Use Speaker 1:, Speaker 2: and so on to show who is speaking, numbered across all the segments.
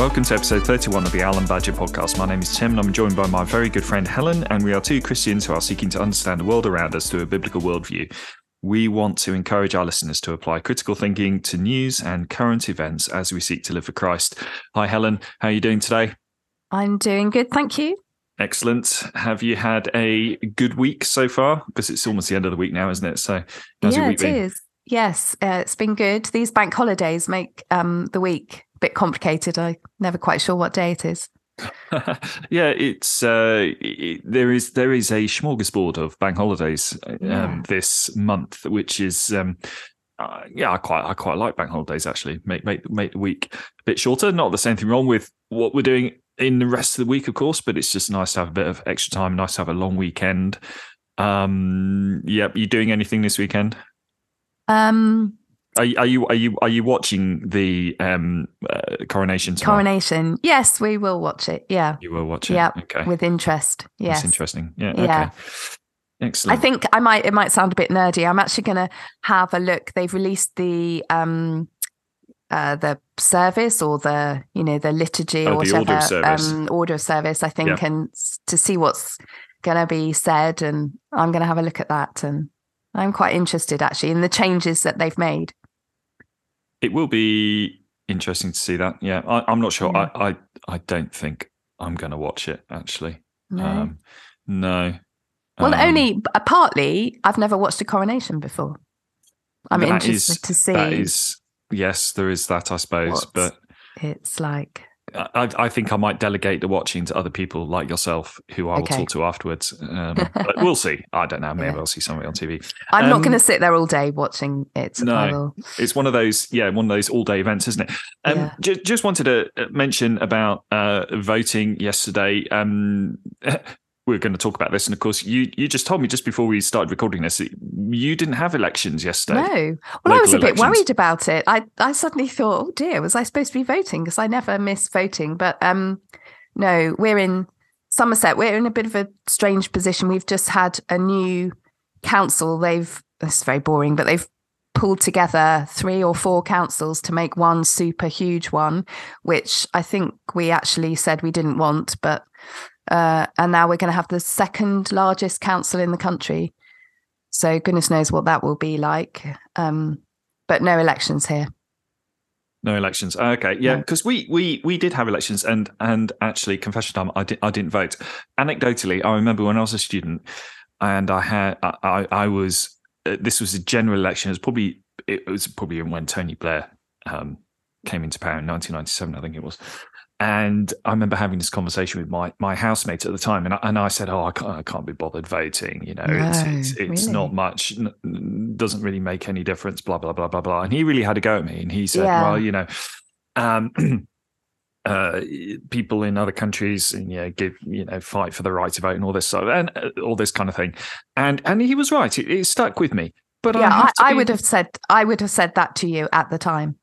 Speaker 1: Welcome to episode 31 of the Owl and Badger podcast. My name is Tim and I'm joined by my very good friend Helen, and we are two Christians who are seeking to understand the world around us through a biblical worldview. We want to encourage our listeners to apply critical thinking to news and current events as we seek to live for Christ. Hi, Helen. How are you doing today?
Speaker 2: I'm doing good, thank you.
Speaker 1: Excellent. Have you had a good week so far? Because it's almost the end of the week now, isn't it? So,
Speaker 2: how's yeah, your week it been? is. Yes, uh, it's been good. These bank holidays make um, the week bit complicated. I'm never quite sure what day it is.
Speaker 1: yeah, it's uh, it, there is there is a smorgasbord of bank holidays um, yeah. this month, which is um, uh, yeah, I quite I quite like bank holidays actually. Make make make the week a bit shorter. Not the same thing wrong with what we're doing in the rest of the week, of course, but it's just nice to have a bit of extra time. Nice to have a long weekend. Um, yep. You doing anything this weekend?
Speaker 2: Um,
Speaker 1: are, are you are you are you watching the um uh, coronation?
Speaker 2: Tomorrow? Coronation. Yes, we will watch it. Yeah,
Speaker 1: you will watch it.
Speaker 2: Yeah,
Speaker 1: okay,
Speaker 2: with interest. Yes,
Speaker 1: That's interesting. Yeah, yeah. Okay. Excellent.
Speaker 2: I think I might. It might sound a bit nerdy. I'm actually going to have a look. They've released the um uh, the service or the you know the liturgy
Speaker 1: oh,
Speaker 2: or whatever
Speaker 1: order of service. Um,
Speaker 2: order of service. I think, yeah. and to see what's going to be said, and I'm going to have a look at that, and I'm quite interested actually in the changes that they've made.
Speaker 1: It will be interesting to see that. Yeah, I, am not sure. Yeah. I, I I don't think I'm going to watch it actually.
Speaker 2: No.
Speaker 1: Um, no.
Speaker 2: Well, um, only partly. I've never watched a coronation before. I'm interested
Speaker 1: is,
Speaker 2: to see.
Speaker 1: Is yes, there is that, I suppose. But
Speaker 2: it's like
Speaker 1: I, I, think I might delegate the watching to other people like yourself, who I will okay. talk to afterwards. Um, but we'll see. I don't know. Maybe yeah. I'll see somebody on TV.
Speaker 2: I'm um, not going to sit there all day watching it.
Speaker 1: No, it's one of those. Yeah, one of those all day events, isn't it? Um, yeah. j- just wanted to uh, mention about uh, voting yesterday. We are going to talk about this. And of course, you you just told me just before we started recording this, you didn't have elections yesterday.
Speaker 2: No. Well, I was a bit worried about it. I, I suddenly thought, oh dear, was I supposed to be voting? Because I never miss voting. But um, no, we're in Somerset. We're in a bit of a strange position. We've just had a new council. They've, it's very boring, but they've pulled together three or four councils to make one super huge one, which I think we actually said we didn't want, but uh, and now we're going to have the second largest council in the country. So goodness knows what that will be like. Um, but no elections here.
Speaker 1: No elections. Okay, yeah, because we we we did have elections, and and actually, confession time, I did I didn't vote. Anecdotally, I remember when I was a student, and I had I I was uh, this was a general election. It was probably it was probably when Tony Blair um, came into power in 1997, I think it was. And I remember having this conversation with my my housemate at the time, and I, and I said, "Oh, I can't, I can't be bothered voting. You know, no, it's it's, it's really? not much, doesn't really make any difference. Blah blah blah blah blah." And he really had a go at me, and he said, yeah. "Well, you know." Um, uh, people in other countries, you know, give you know, fight for the right to vote and all this stuff, and uh, all this kind of thing, and and he was right. It, it stuck with me. But
Speaker 2: yeah, I, I,
Speaker 1: I,
Speaker 2: would have said I would have said that to you at the time.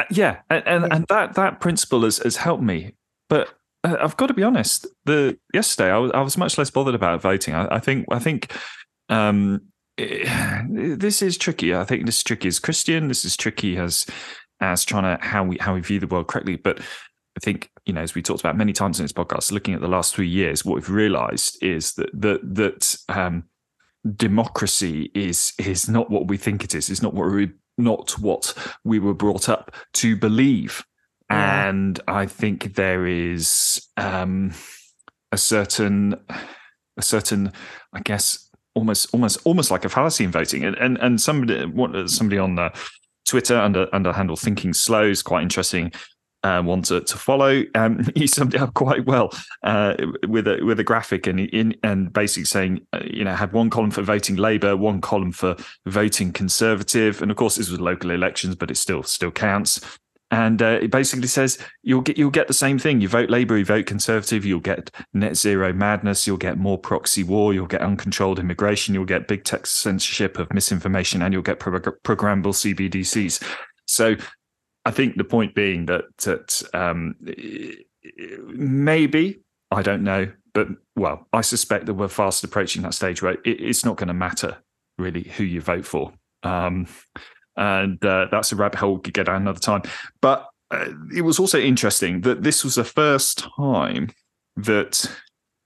Speaker 1: Uh, yeah, and, and, and that that principle has has helped me. But uh, I've got to be honest. The yesterday I was I was much less bothered about voting. I, I think I think um, it, this is tricky. I think this is tricky as Christian. This is tricky as as trying to how we how we view the world correctly. But I think you know, as we talked about many times in this podcast, looking at the last three years, what we've realised is that that that um, democracy is is not what we think it is. It's not what we not what we were brought up to believe. Yeah. And I think there is um, a certain, a certain, I guess, almost, almost, almost like a fallacy in voting. And and, and somebody, what somebody on the Twitter under under handle Thinking Slow is quite interesting uh, one to, to follow. Um, he summed it up quite well uh, with a with a graphic and in and basically saying, uh, you know, had one column for voting Labour, one column for voting Conservative, and of course this was local elections, but it still still counts. And uh, it basically says you'll get you'll get the same thing. You vote Labour, you vote Conservative, you'll get net zero madness, you'll get more proxy war, you'll get uncontrolled immigration, you'll get big tech censorship of misinformation, and you'll get programmable CBDCs. So I think the point being that that um, maybe I don't know, but well, I suspect that we're fast approaching that stage where it, it's not going to matter really who you vote for, um, and uh, that's a rabbit hole we could get down another time. But uh, it was also interesting that this was the first time that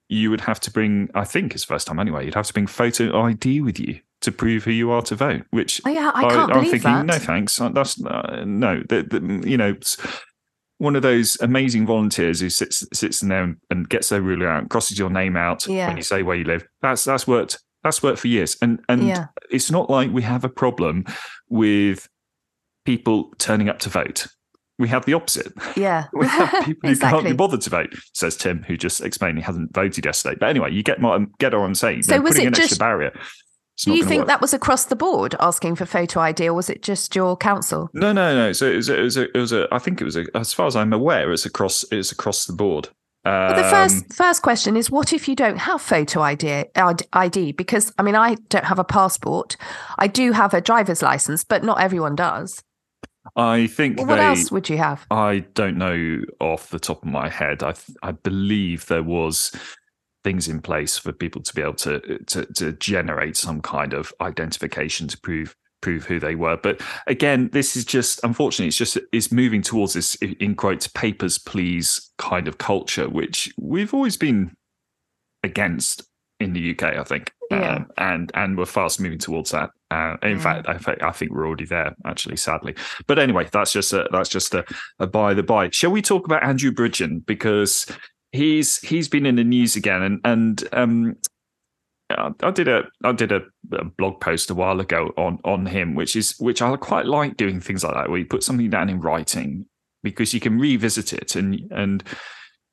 Speaker 1: you would have to bring. I think it's the first time anyway. You'd have to bring photo ID with you to prove who you are to vote. Which
Speaker 2: oh, yeah, I can't I, am thinking, that.
Speaker 1: no thanks. That's uh, no. The, the, you know, one of those amazing volunteers who sits sits in there and, and gets their ruler out, crosses your name out yeah. when you say where you live. That's that's worked. That's worked for years. And and yeah. it's not like we have a problem with people turning up to vote. We have the opposite.
Speaker 2: Yeah.
Speaker 1: we have people who can't be bothered to vote, says Tim, who just explained he hasn't voted yesterday. But anyway, you get what, get what I'm saying. So was it an just, extra barrier.
Speaker 2: Do you think work. that was across the board asking for photo ID, or was it just your council?
Speaker 1: No, no, no. So it was, it was, a, it was a, I think it was, a, as far as I'm aware, it's across, it's across the board.
Speaker 2: Um, well, the first first question is, what if you don't have photo ID? ID because I mean, I don't have a passport. I do have a driver's license, but not everyone does.
Speaker 1: I think.
Speaker 2: Well, what they, else would you have?
Speaker 1: I don't know off the top of my head. I I believe there was things in place for people to be able to, to to generate some kind of identification to prove prove who they were. But again, this is just unfortunately, it's just it's moving towards this in quotes papers please kind of culture, which we've always been against in the UK. I think, yeah. um, and and we're fast moving towards that. Uh, in fact, I, I, think we're already there, actually, sadly. But anyway, that's just a, that's just a, a by the by. Shall we talk about Andrew Bridgen because he's he's been in the news again, and and um, I did a I did a, a, blog post a while ago on on him, which is which I quite like doing things like that, where you put something down in writing because you can revisit it and and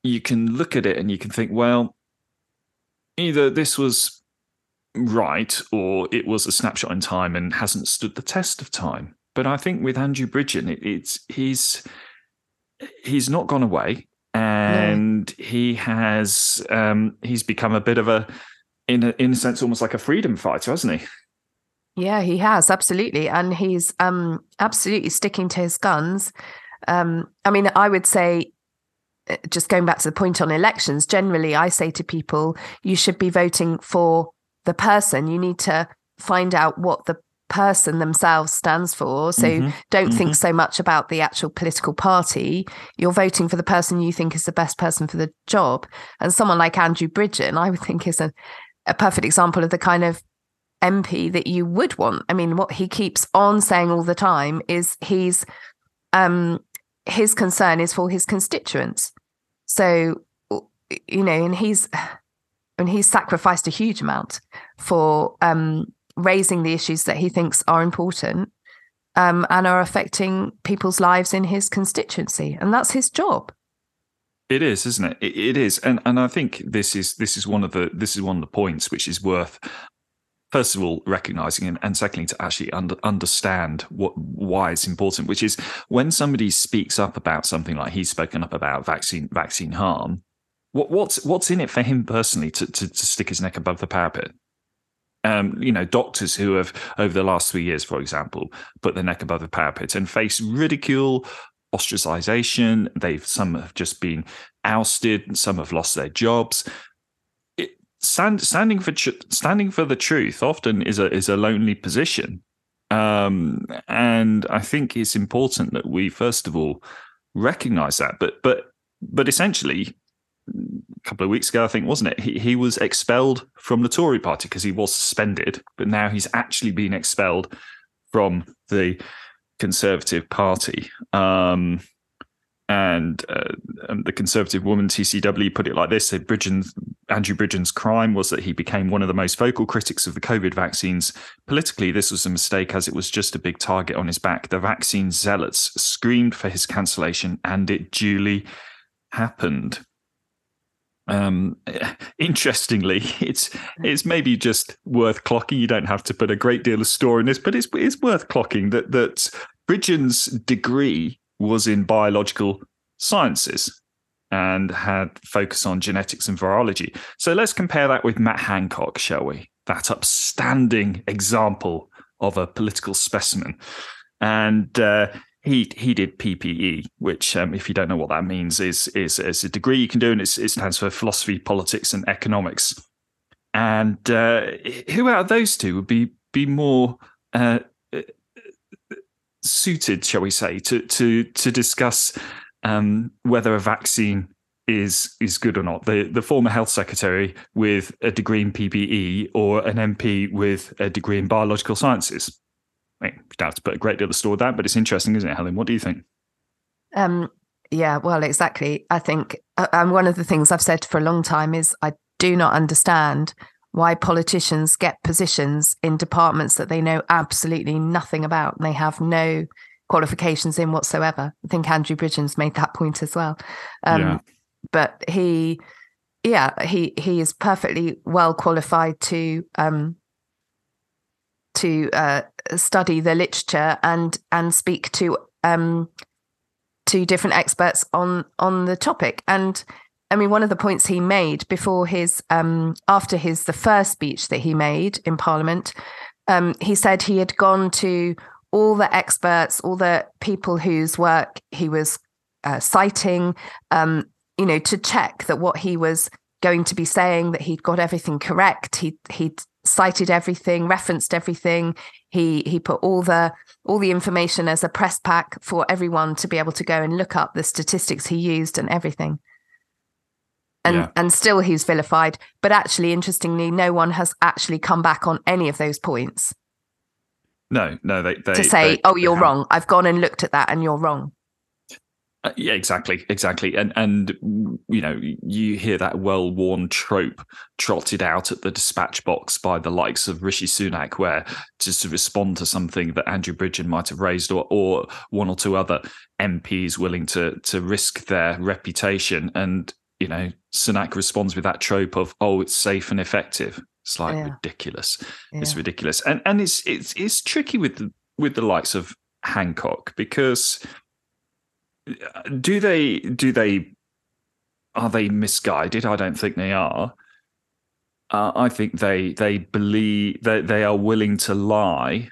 Speaker 1: you can look at it and you can think, well, either this was right or it was a snapshot in time and hasn't stood the test of time. But I think with Andrew Bridgen, it, it's he's he's not gone away and no. he has um, he's become a bit of a in a, in a sense almost like a freedom fighter hasn't he?
Speaker 2: Yeah he has absolutely. And he's um absolutely sticking to his guns. Um i mean i would say uh, just going back to the point on elections generally i say to people you should be voting for the person. You need to find out what the person themselves stands for. So mm-hmm. don't mm-hmm. think so much about the actual political party. You're voting for the person you think is the best person for the job. And someone like Andrew Bridgen, I would think is a, a perfect example of the kind of MP that you would want. I mean, what he keeps on saying all the time is he's um his concern is for his constituents. So you know, and he's and he's sacrificed a huge amount for um raising the issues that he thinks are important um, and are affecting people's lives in his constituency, and that's his job.
Speaker 1: It is, isn't it? it? It is, and and I think this is this is one of the this is one of the points which is worth first of all recognizing and, and secondly to actually under, understand what why it's important which is when somebody speaks up about something like he's spoken up about vaccine vaccine harm what what's what's in it for him personally to, to, to stick his neck above the parapet um, you know, doctors who have, over the last three years, for example, put their neck above the parapet and face ridicule, ostracization. They've some have just been ousted, some have lost their jobs. Stand, standing for standing for the truth often is a is a lonely position, um, and I think it's important that we first of all recognize that. But but but essentially, a couple of weeks ago, I think, wasn't it? He, he was expelled from the Tory party because he was suspended, but now he's actually been expelled from the Conservative Party. Um, and, uh, and, the Conservative woman TCW put it like this: said Bridgen's, Andrew Bridgen's crime was that he became one of the most vocal critics of the COVID vaccines. Politically, this was a mistake as it was just a big target on his back. The vaccine zealots screamed for his cancellation, and it duly happened. Um, interestingly, it's it's maybe just worth clocking. You don't have to put a great deal of store in this, but it's it's worth clocking that that Bridgen's degree was in biological sciences and had focus on genetics and virology. So let's compare that with Matt Hancock, shall we? That upstanding example of a political specimen. And uh, he he did PPE, which, um, if you don't know what that means, is is, is a degree you can do, and it stands for philosophy, politics, and economics. And uh, who out of those two would be be more uh, suited, shall we say, to to to discuss um, whether a vaccine is is good or not. The the former health secretary with a degree in PPE or an MP with a degree in biological sciences. I mean, doubt to put a great deal of store that, but it's interesting, isn't it, Helen? What do you think?
Speaker 2: Um, yeah, well, exactly. I think, uh, and one of the things I've said for a long time is I do not understand why politicians get positions in departments that they know absolutely nothing about and they have no qualifications in whatsoever. I think Andrew Bridgen's made that point as well. Um, yeah. But he, yeah, he he is perfectly well qualified to um, to uh, study the literature and and speak to um, to different experts on on the topic. And I mean, one of the points he made before his um, after his the first speech that he made in Parliament, um, he said he had gone to all the experts, all the people whose work he was uh, citing, um, you know, to check that what he was going to be saying that he'd got everything correct. He he'd cited everything, referenced everything. He he put all the all the information as a press pack for everyone to be able to go and look up the statistics he used and everything. And yeah. and still he's vilified. But actually, interestingly, no one has actually come back on any of those points.
Speaker 1: No, no, they, they
Speaker 2: to say,
Speaker 1: they,
Speaker 2: "Oh, you're wrong. I've gone and looked at that, and you're wrong."
Speaker 1: Uh, yeah, exactly, exactly, and and you know you hear that well-worn trope trotted out at the dispatch box by the likes of Rishi Sunak, where just to respond to something that Andrew Bridgen might have raised, or or one or two other MPs willing to to risk their reputation, and you know Sunak responds with that trope of, "Oh, it's safe and effective." It's like yeah. ridiculous. Yeah. It's ridiculous, and and it's it's it's tricky with the, with the likes of Hancock because do they do they are they misguided? I don't think they are. Uh, I think they they believe that they are willing to lie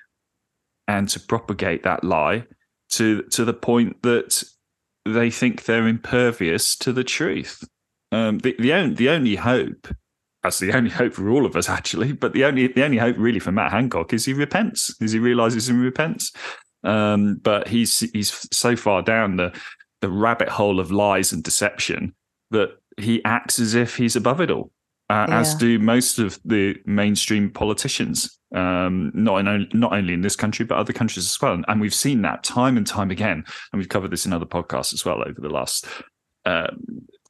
Speaker 1: and to propagate that lie to to the point that they think they're impervious to the truth. Um, the the only the only hope that's the only hope for all of us, actually. But the only the only hope really for Matt Hancock is he repents, is he realizes he repents. Um, but he's he's so far down the the rabbit hole of lies and deception that he acts as if he's above it all, uh, yeah. as do most of the mainstream politicians. Um, not in, not only in this country but other countries as well, and, and, we've seen that time and time again. And we've covered this in other podcasts as well over the last um,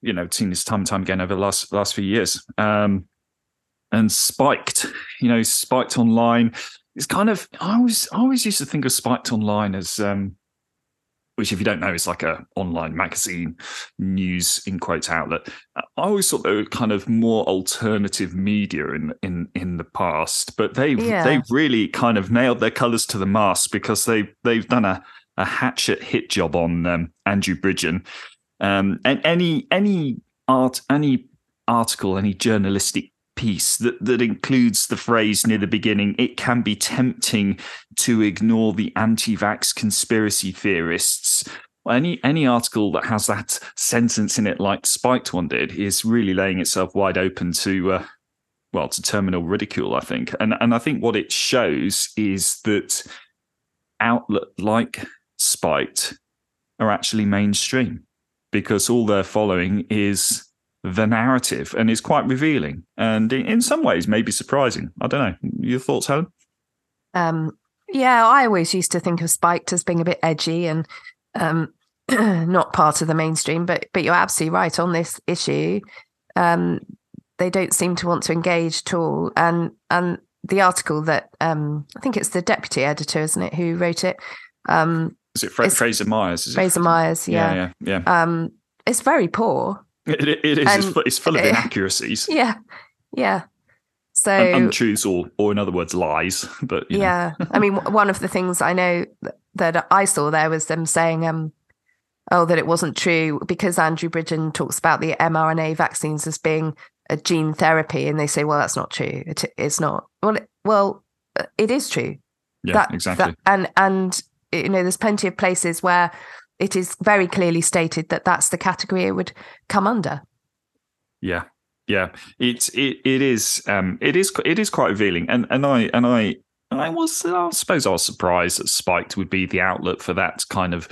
Speaker 1: you know seen this time and time again over the last last few years. Um, and spiked, you know, spiked online. It's kind of I always I always used to think of spiked online as um, which if you don't know is like a online magazine news in quotes outlet. I always thought they were kind of more alternative media in in in the past, but they've yeah. they've really kind of nailed their colours to the mast because they they've done a a hatchet hit job on um, Andrew Bridgen um, and any any art, any article, any journalistic piece that, that includes the phrase near the beginning, it can be tempting to ignore the anti-vax conspiracy theorists. Any any article that has that sentence in it, like Spiked one did, is really laying itself wide open to uh, well to terminal ridicule. I think, and and I think what it shows is that outlet like Spiked are actually mainstream because all they're following is the narrative and is quite revealing and in some ways maybe surprising. I don't know. Your thoughts, Helen?
Speaker 2: Um, yeah, I always used to think of Spiked as being a bit edgy and um, not part of the mainstream, but but you're absolutely right on this issue. Um, they don't seem to want to engage at all, and and the article that um, I think it's the deputy editor, isn't it, who wrote it? Um,
Speaker 1: is it Fra- Fraser Myers? Is
Speaker 2: Fraser
Speaker 1: it?
Speaker 2: Myers, yeah.
Speaker 1: Yeah, yeah, yeah.
Speaker 2: Um, it's very poor.
Speaker 1: It, it is. And, it's, full of inaccuracies.
Speaker 2: Yeah, yeah. So
Speaker 1: untruths, or or in other words, lies. But
Speaker 2: yeah, I mean, one of the things I know that I saw there was them saying, um, oh, that it wasn't true because Andrew Bridgen talks about the mRNA vaccines as being a gene therapy, and they say, well, that's not true. It, it's not. Well, it, well, it is true.
Speaker 1: Yeah, that, exactly. That,
Speaker 2: and and you know, there's plenty of places where it is very clearly stated that that's the category it would come under.
Speaker 1: Yeah, yeah, it's it it is um it is it is quite revealing, and and I and I I was, I suppose, I was surprised that spiked would be the outlet for that kind of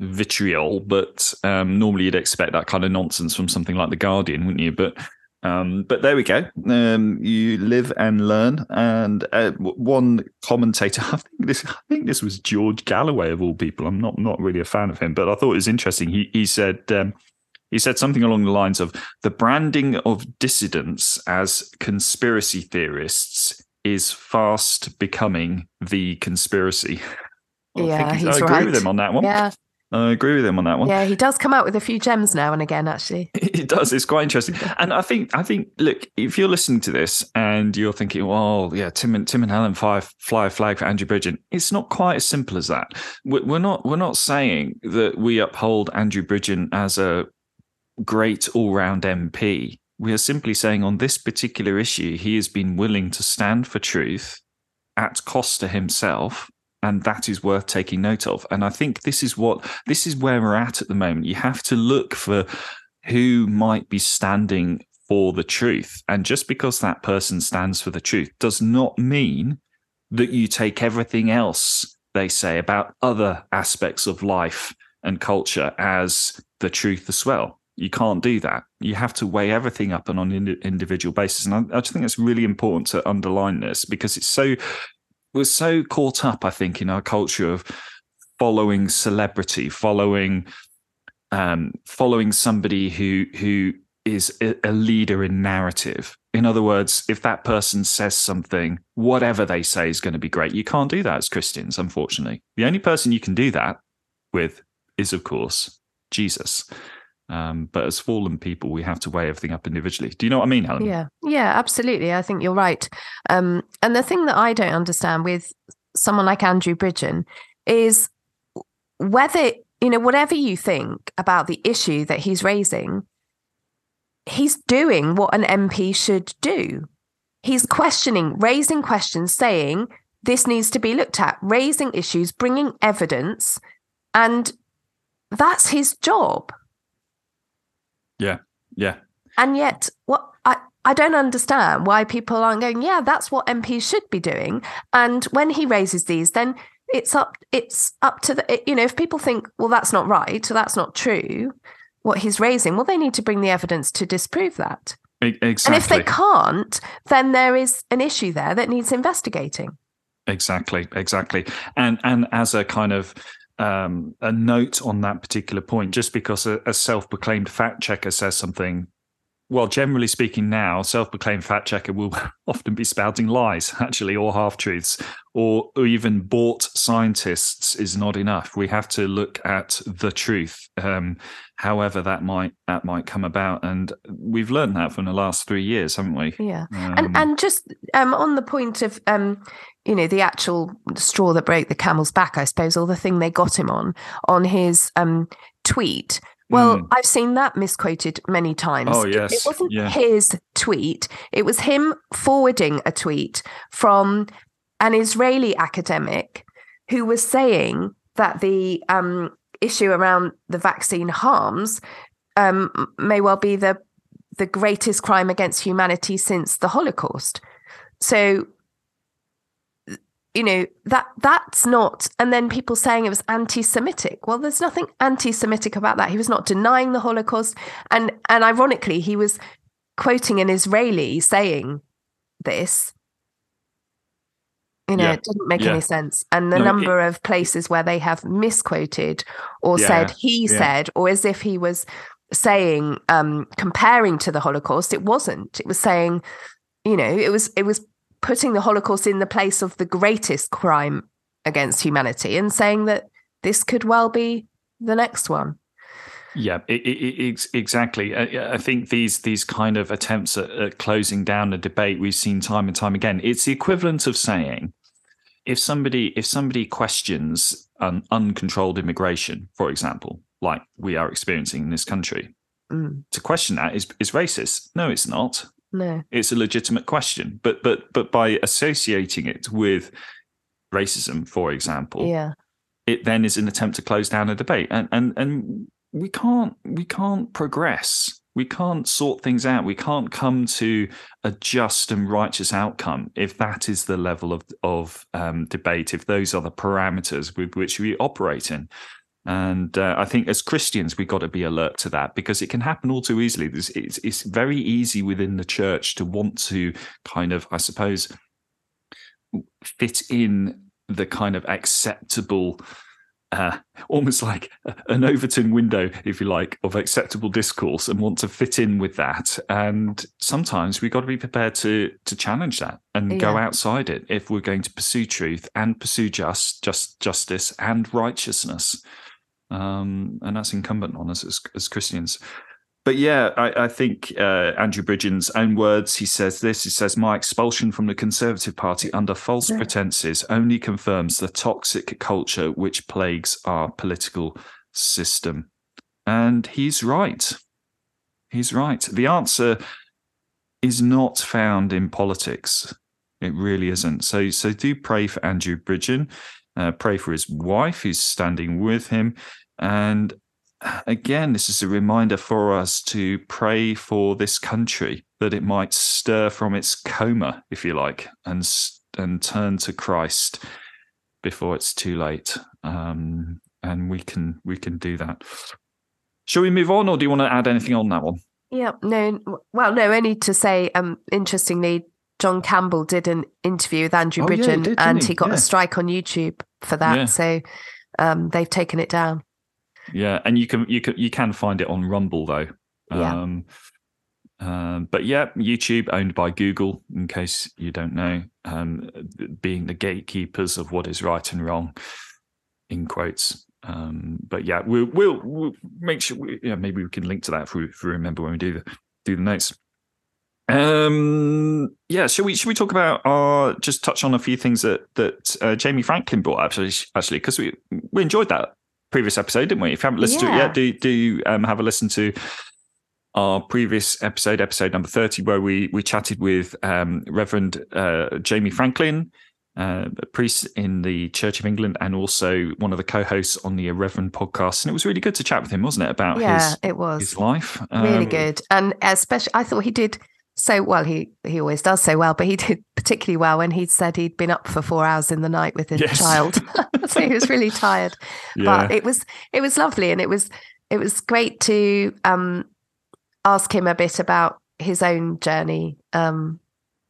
Speaker 1: vitriol, but um, normally you'd expect that kind of nonsense from something like the Guardian, wouldn't you? But um, but there we go. Um, you live and learn. And uh, one commentator, I think this, I think this was George Galloway of all people. I'm not not really a fan of him, but I thought it was interesting. He he said um, he said something along the lines of the branding of dissidents as conspiracy theorists is fast becoming the conspiracy.
Speaker 2: Well, yeah, I,
Speaker 1: he's
Speaker 2: I
Speaker 1: agree
Speaker 2: right.
Speaker 1: with him on that one.
Speaker 2: Yeah,
Speaker 1: I agree with him on that one.
Speaker 2: Yeah, he does come out with a few gems now and again. Actually,
Speaker 1: It does. It's quite interesting, and I think I think look, if you're listening to this and you're thinking, well, yeah, Tim and Tim and Helen fly, fly a flag for Andrew Bridgen, it's not quite as simple as that. We're not we're not saying that we uphold Andrew Bridgen as a great all round MP. We are simply saying on this particular issue, he has been willing to stand for truth at cost to himself and that is worth taking note of. And i think this is what this is where we're at at the moment. You have to look for who might be standing for the truth. And just because that person stands for the truth does not mean that you take everything else they say about other aspects of life and culture as the truth as well. You can't do that. You have to weigh everything up on an individual basis. And I, I just think it's really important to underline this because it's so we're so caught up, I think, in our culture of following celebrity, following um, following somebody who who is a leader in narrative. In other words, if that person says something, whatever they say is going to be great. You can't do that as Christians, unfortunately. The only person you can do that with is, of course, Jesus. Um, but as fallen people, we have to weigh everything up individually. Do you know what I mean, Helen?
Speaker 2: Yeah, yeah, absolutely. I think you're right. Um, and the thing that I don't understand with someone like Andrew Bridgen is whether you know whatever you think about the issue that he's raising, he's doing what an MP should do. He's questioning, raising questions, saying this needs to be looked at, raising issues, bringing evidence, and that's his job.
Speaker 1: Yeah. Yeah.
Speaker 2: And yet, what I, I don't understand why people aren't going, yeah, that's what MPs should be doing. And when he raises these, then it's up it's up to the you know, if people think, well, that's not right, that's not true, what he's raising, well, they need to bring the evidence to disprove that.
Speaker 1: Exactly.
Speaker 2: And if they can't, then there is an issue there that needs investigating.
Speaker 1: Exactly, exactly. And and as a kind of um, a note on that particular point. Just because a, a self-proclaimed fact checker says something, well, generally speaking, now self-proclaimed fact checker will often be spouting lies, actually, or half truths, or, or even bought scientists is not enough. We have to look at the truth, um, however that might that might come about, and we've learned that from the last three years, haven't we?
Speaker 2: Yeah, um, and and just um, on the point of um, you know the actual straw that broke the camel's back, I suppose, or the thing they got him on on his um, tweet. Well, mm. I've seen that misquoted many times.
Speaker 1: Oh, yes.
Speaker 2: It, it wasn't yeah. his tweet. It was him forwarding a tweet from an Israeli academic who was saying that the um, issue around the vaccine harms um, may well be the the greatest crime against humanity since the Holocaust. So you know that that's not and then people saying it was anti-semitic well there's nothing anti-semitic about that he was not denying the holocaust and and ironically he was quoting an israeli saying this you know, yeah. it didn't make yeah. any sense. And the no, number it, of places where they have misquoted or yeah, said he said, or as if he was saying, um, comparing to the Holocaust, it wasn't. It was saying, you know, it was it was putting the Holocaust in the place of the greatest crime against humanity and saying that this could well be the next one.
Speaker 1: Yeah, it, it, it, exactly. I, I, think these these kind of attempts at, at, closing down a debate we've seen time and time again. It's the equivalent of saying if somebody if somebody questions an uncontrolled immigration, for example, like we are experiencing in this country, mm. to question that is is racist. No, it's not.
Speaker 2: No,
Speaker 1: it's a legitimate question. But but but by associating it with racism, for example,
Speaker 2: yeah,
Speaker 1: it then is an attempt to close down a debate, and and and we can't we can't progress We can't sort things out. We can't come to a just and righteous outcome if that is the level of of um, debate. If those are the parameters with which we operate in. And uh, I think as Christians, we've got to be alert to that because it can happen all too easily. It's, it's, it's very easy within the church to want to kind of, I suppose, fit in the kind of acceptable uh, almost like an Overton window, if you like, of acceptable discourse, and want to fit in with that. And sometimes we've got to be prepared to to challenge that and yeah. go outside it if we're going to pursue truth and pursue just just justice and righteousness. Um, and that's incumbent on us as, as Christians but yeah, I, I think uh, Andrew Bridgen's own words, he says this. He says, My expulsion from the Conservative Party under false yeah. pretenses only confirms the toxic culture which plagues our political system. And he's right. He's right. The answer is not found in politics. It really isn't. So, so do pray for Andrew Bridgen. Uh, pray for his wife who's standing with him. And again, this is a reminder for us to pray for this country that it might stir from its coma, if you like, and and turn to Christ before it's too late. Um, and we can we can do that. Shall we move on, or do you want to add anything on that one?
Speaker 2: Yeah, no. Well, no. Only to say, um, interestingly, John Campbell did an interview with Andrew oh, Bridgen, yeah, he did, and he, he got yeah. a strike on YouTube for that. Yeah. So um, they've taken it down.
Speaker 1: Yeah, and you can you can you can find it on Rumble though. Yeah. Um, um, but yeah, YouTube owned by Google, in case you don't know, um, being the gatekeepers of what is right and wrong, in quotes. Um, but yeah, we'll, we'll, we'll make sure. We, yeah, maybe we can link to that if we, if we remember when we do the do the notes. Um, yeah, should we should we talk about our just touch on a few things that that uh, Jamie Franklin brought up actually actually because we we enjoyed that previous episode, didn't we? If you haven't listened yeah. to it yet, do do um, have a listen to our previous episode, episode number thirty, where we we chatted with um, Reverend uh, Jamie Franklin, uh, a priest in the Church of England, and also one of the co-hosts on the Irreverend podcast. And it was really good to chat with him, wasn't it? About
Speaker 2: yeah,
Speaker 1: his,
Speaker 2: it was
Speaker 1: his life.
Speaker 2: Really um, good, and especially I thought he did so well he he always does so well but he did particularly well when he said he'd been up for four hours in the night with his yes. child so he was really tired yeah. but it was it was lovely and it was it was great to um ask him a bit about his own journey um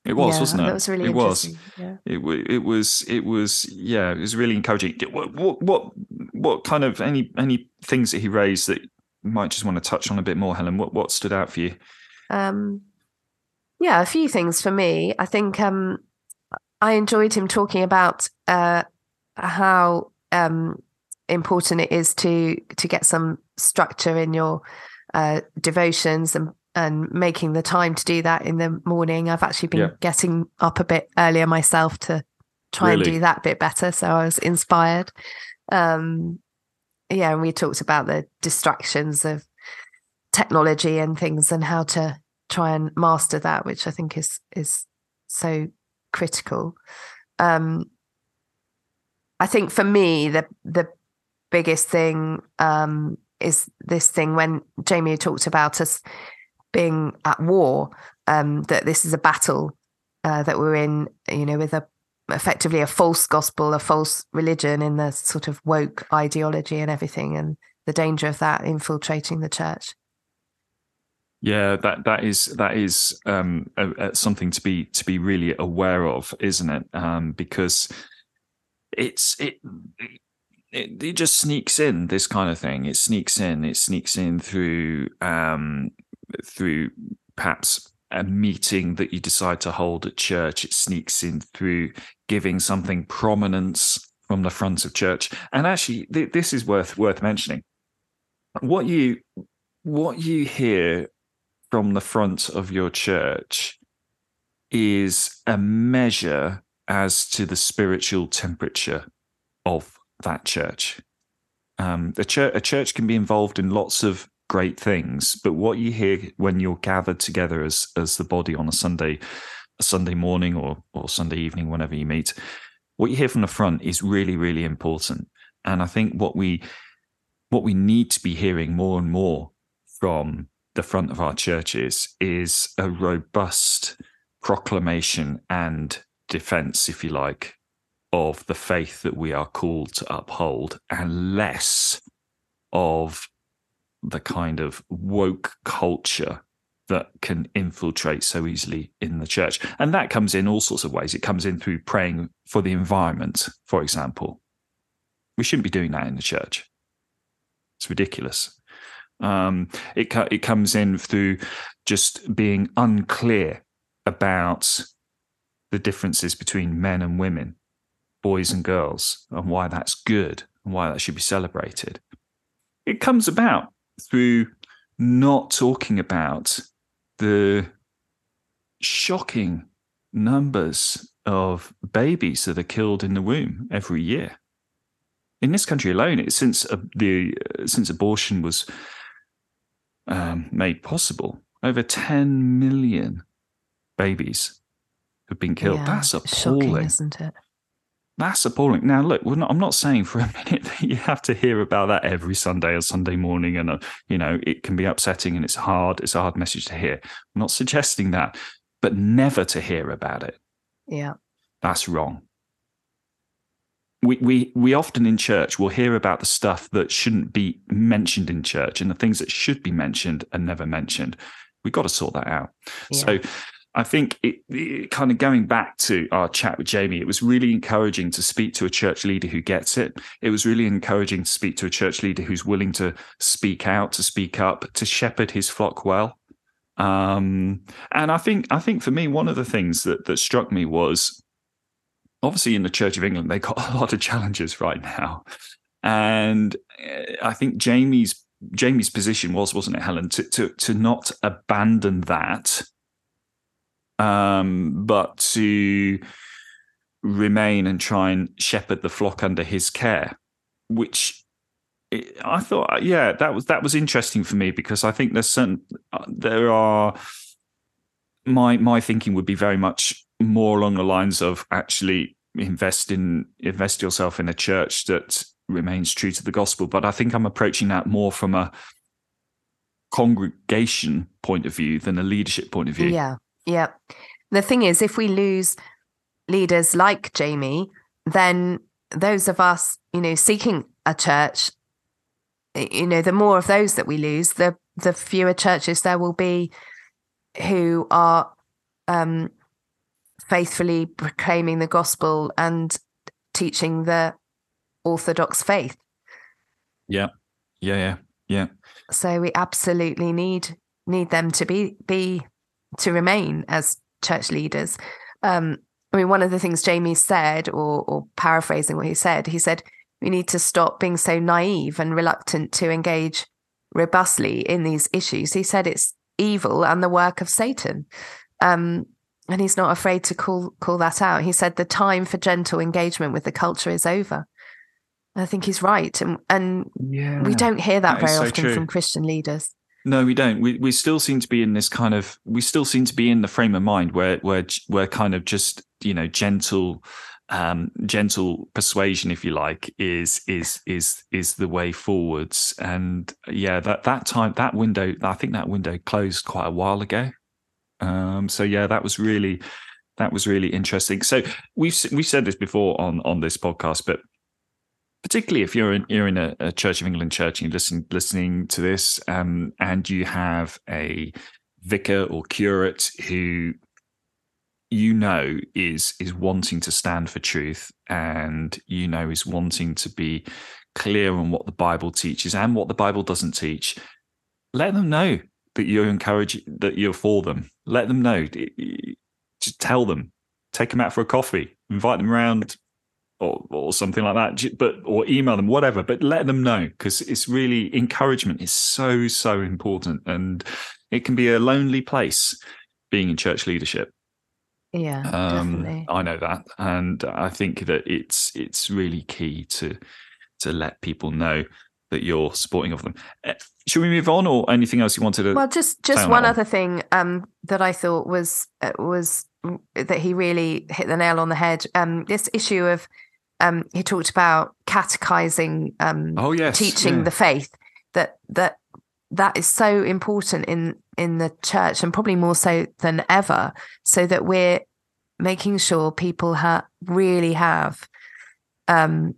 Speaker 1: it was, yeah, wasn't it?
Speaker 2: That was really it was. Yeah.
Speaker 1: It, it was. It was. Yeah, it was really encouraging. What, what, what, what kind of any any things that he raised that you might just want to touch on a bit more, Helen? What what stood out for you? Um,
Speaker 2: yeah, a few things for me. I think um, I enjoyed him talking about uh, how um, important it is to to get some structure in your uh, devotions and and making the time to do that in the morning. I've actually been yeah. getting up a bit earlier myself to try really? and do that bit better. So I was inspired. Um, yeah, and we talked about the distractions of technology and things and how to try and master that, which I think is is so critical. Um, I think for me, the the biggest thing um, is this thing when Jamie talked about us being at war, um, that this is a battle uh, that we're in, you know, with a effectively a false gospel, a false religion in the sort of woke ideology and everything, and the danger of that infiltrating the church.
Speaker 1: Yeah, that that is that is um, a, a something to be to be really aware of, isn't it? Um, because it's it, it, it just sneaks in this kind of thing. It sneaks in. It sneaks in through um, through perhaps a meeting that you decide to hold at church. It sneaks in through giving something prominence from the front of church. And actually, th- this is worth worth mentioning. What you what you hear from the front of your church is a measure as to the spiritual temperature of that church. Um, the church, a church can be involved in lots of great things, but what you hear when you're gathered together as as the body on a Sunday, a Sunday morning or or Sunday evening, whenever you meet, what you hear from the front is really really important. And I think what we what we need to be hearing more and more from the front of our churches is a robust proclamation and defense, if you like, of the faith that we are called to uphold, and less of the kind of woke culture that can infiltrate so easily in the church. And that comes in all sorts of ways. It comes in through praying for the environment, for example. We shouldn't be doing that in the church. It's ridiculous. Um, it it comes in through just being unclear about the differences between men and women, boys and girls, and why that's good and why that should be celebrated. It comes about through not talking about the shocking numbers of babies that are killed in the womb every year. In this country alone, since uh, the uh, since abortion was um, made possible, over 10 million babies have been killed. Yeah, That's appalling, shocking,
Speaker 2: isn't it?
Speaker 1: That's appalling. Now, look, not, I'm not saying for a minute that you have to hear about that every Sunday or Sunday morning, and uh, you know it can be upsetting and it's hard. It's a hard message to hear. I'm not suggesting that, but never to hear about it.
Speaker 2: Yeah,
Speaker 1: that's wrong. We we we often in church will hear about the stuff that shouldn't be mentioned in church and the things that should be mentioned and never mentioned. We've got to sort that out. Yeah. So I think it, it, kind of going back to our chat with Jamie, it was really encouraging to speak to a church leader who gets it. It was really encouraging to speak to a church leader who's willing to speak out, to speak up, to shepherd his flock well. Um, and I think, I think for me, one of the things that that struck me was obviously in the Church of England, they've got a lot of challenges right now, and eh, I think Jamie's Jamie's position was, wasn't it, Helen, to to to not abandon that um, but to remain and try and shepherd the flock under his care, which I thought, yeah, that was that was interesting for me because I think there's certain uh, there are my my thinking would be very much more along the lines of actually invest in invest yourself in a church that remains true to the gospel. But I think I'm approaching that more from a congregation point of view than a leadership point of view.
Speaker 2: Yeah. Yeah. The thing is, if we lose leaders like Jamie, then those of us, you know, seeking a church, you know, the more of those that we lose, the the fewer churches there will be who are um, faithfully proclaiming the gospel and teaching the orthodox faith.
Speaker 1: Yeah, yeah, yeah, yeah.
Speaker 2: So we absolutely need need them to be be to remain as church leaders. Um, I mean, one of the things Jamie said, or, or paraphrasing what he said, he said, we need to stop being so naive and reluctant to engage robustly in these issues. He said it's evil and the work of Satan. Um, and he's not afraid to call call that out. He said the time for gentle engagement with the culture is over. I think he's right, and and yeah, we don't hear that, that very often so from Christian leaders.
Speaker 1: No, we don't. We we still seem to be in this kind of we still seem to be in the frame of mind where where we're kind of just you know gentle um, gentle persuasion, if you like, is is is is the way forwards. And yeah, that that time that window, I think that window closed quite a while ago. Um, so yeah, that was really that was really interesting. So we've we said this before on on this podcast, but particularly if you're in you're in a, a Church of England church and you're listening listening to this, um, and you have a vicar or curate who you know is is wanting to stand for truth and you know is wanting to be clear on what the bible teaches and what the bible doesn't teach let them know that you encourage that you're for them. Let them know. Just tell them. Take them out for a coffee. Invite them around or, or something like that. But or email them whatever. But let them know because it's really encouragement is so so important. And it can be a lonely place being in church leadership.
Speaker 2: Yeah um, definitely.
Speaker 1: i know that. And i think that it's it's really key to to let people know that you're supporting of them eh, should we move on or anything else you wanted to
Speaker 2: well just just one other thing um that i thought was uh, was that he really hit the nail on the head um this issue of um, he talked about catechizing, um,
Speaker 1: oh yes,
Speaker 2: teaching yeah. the faith. That that that is so important in in the church and probably more so than ever so that we're making sure people ha- really have um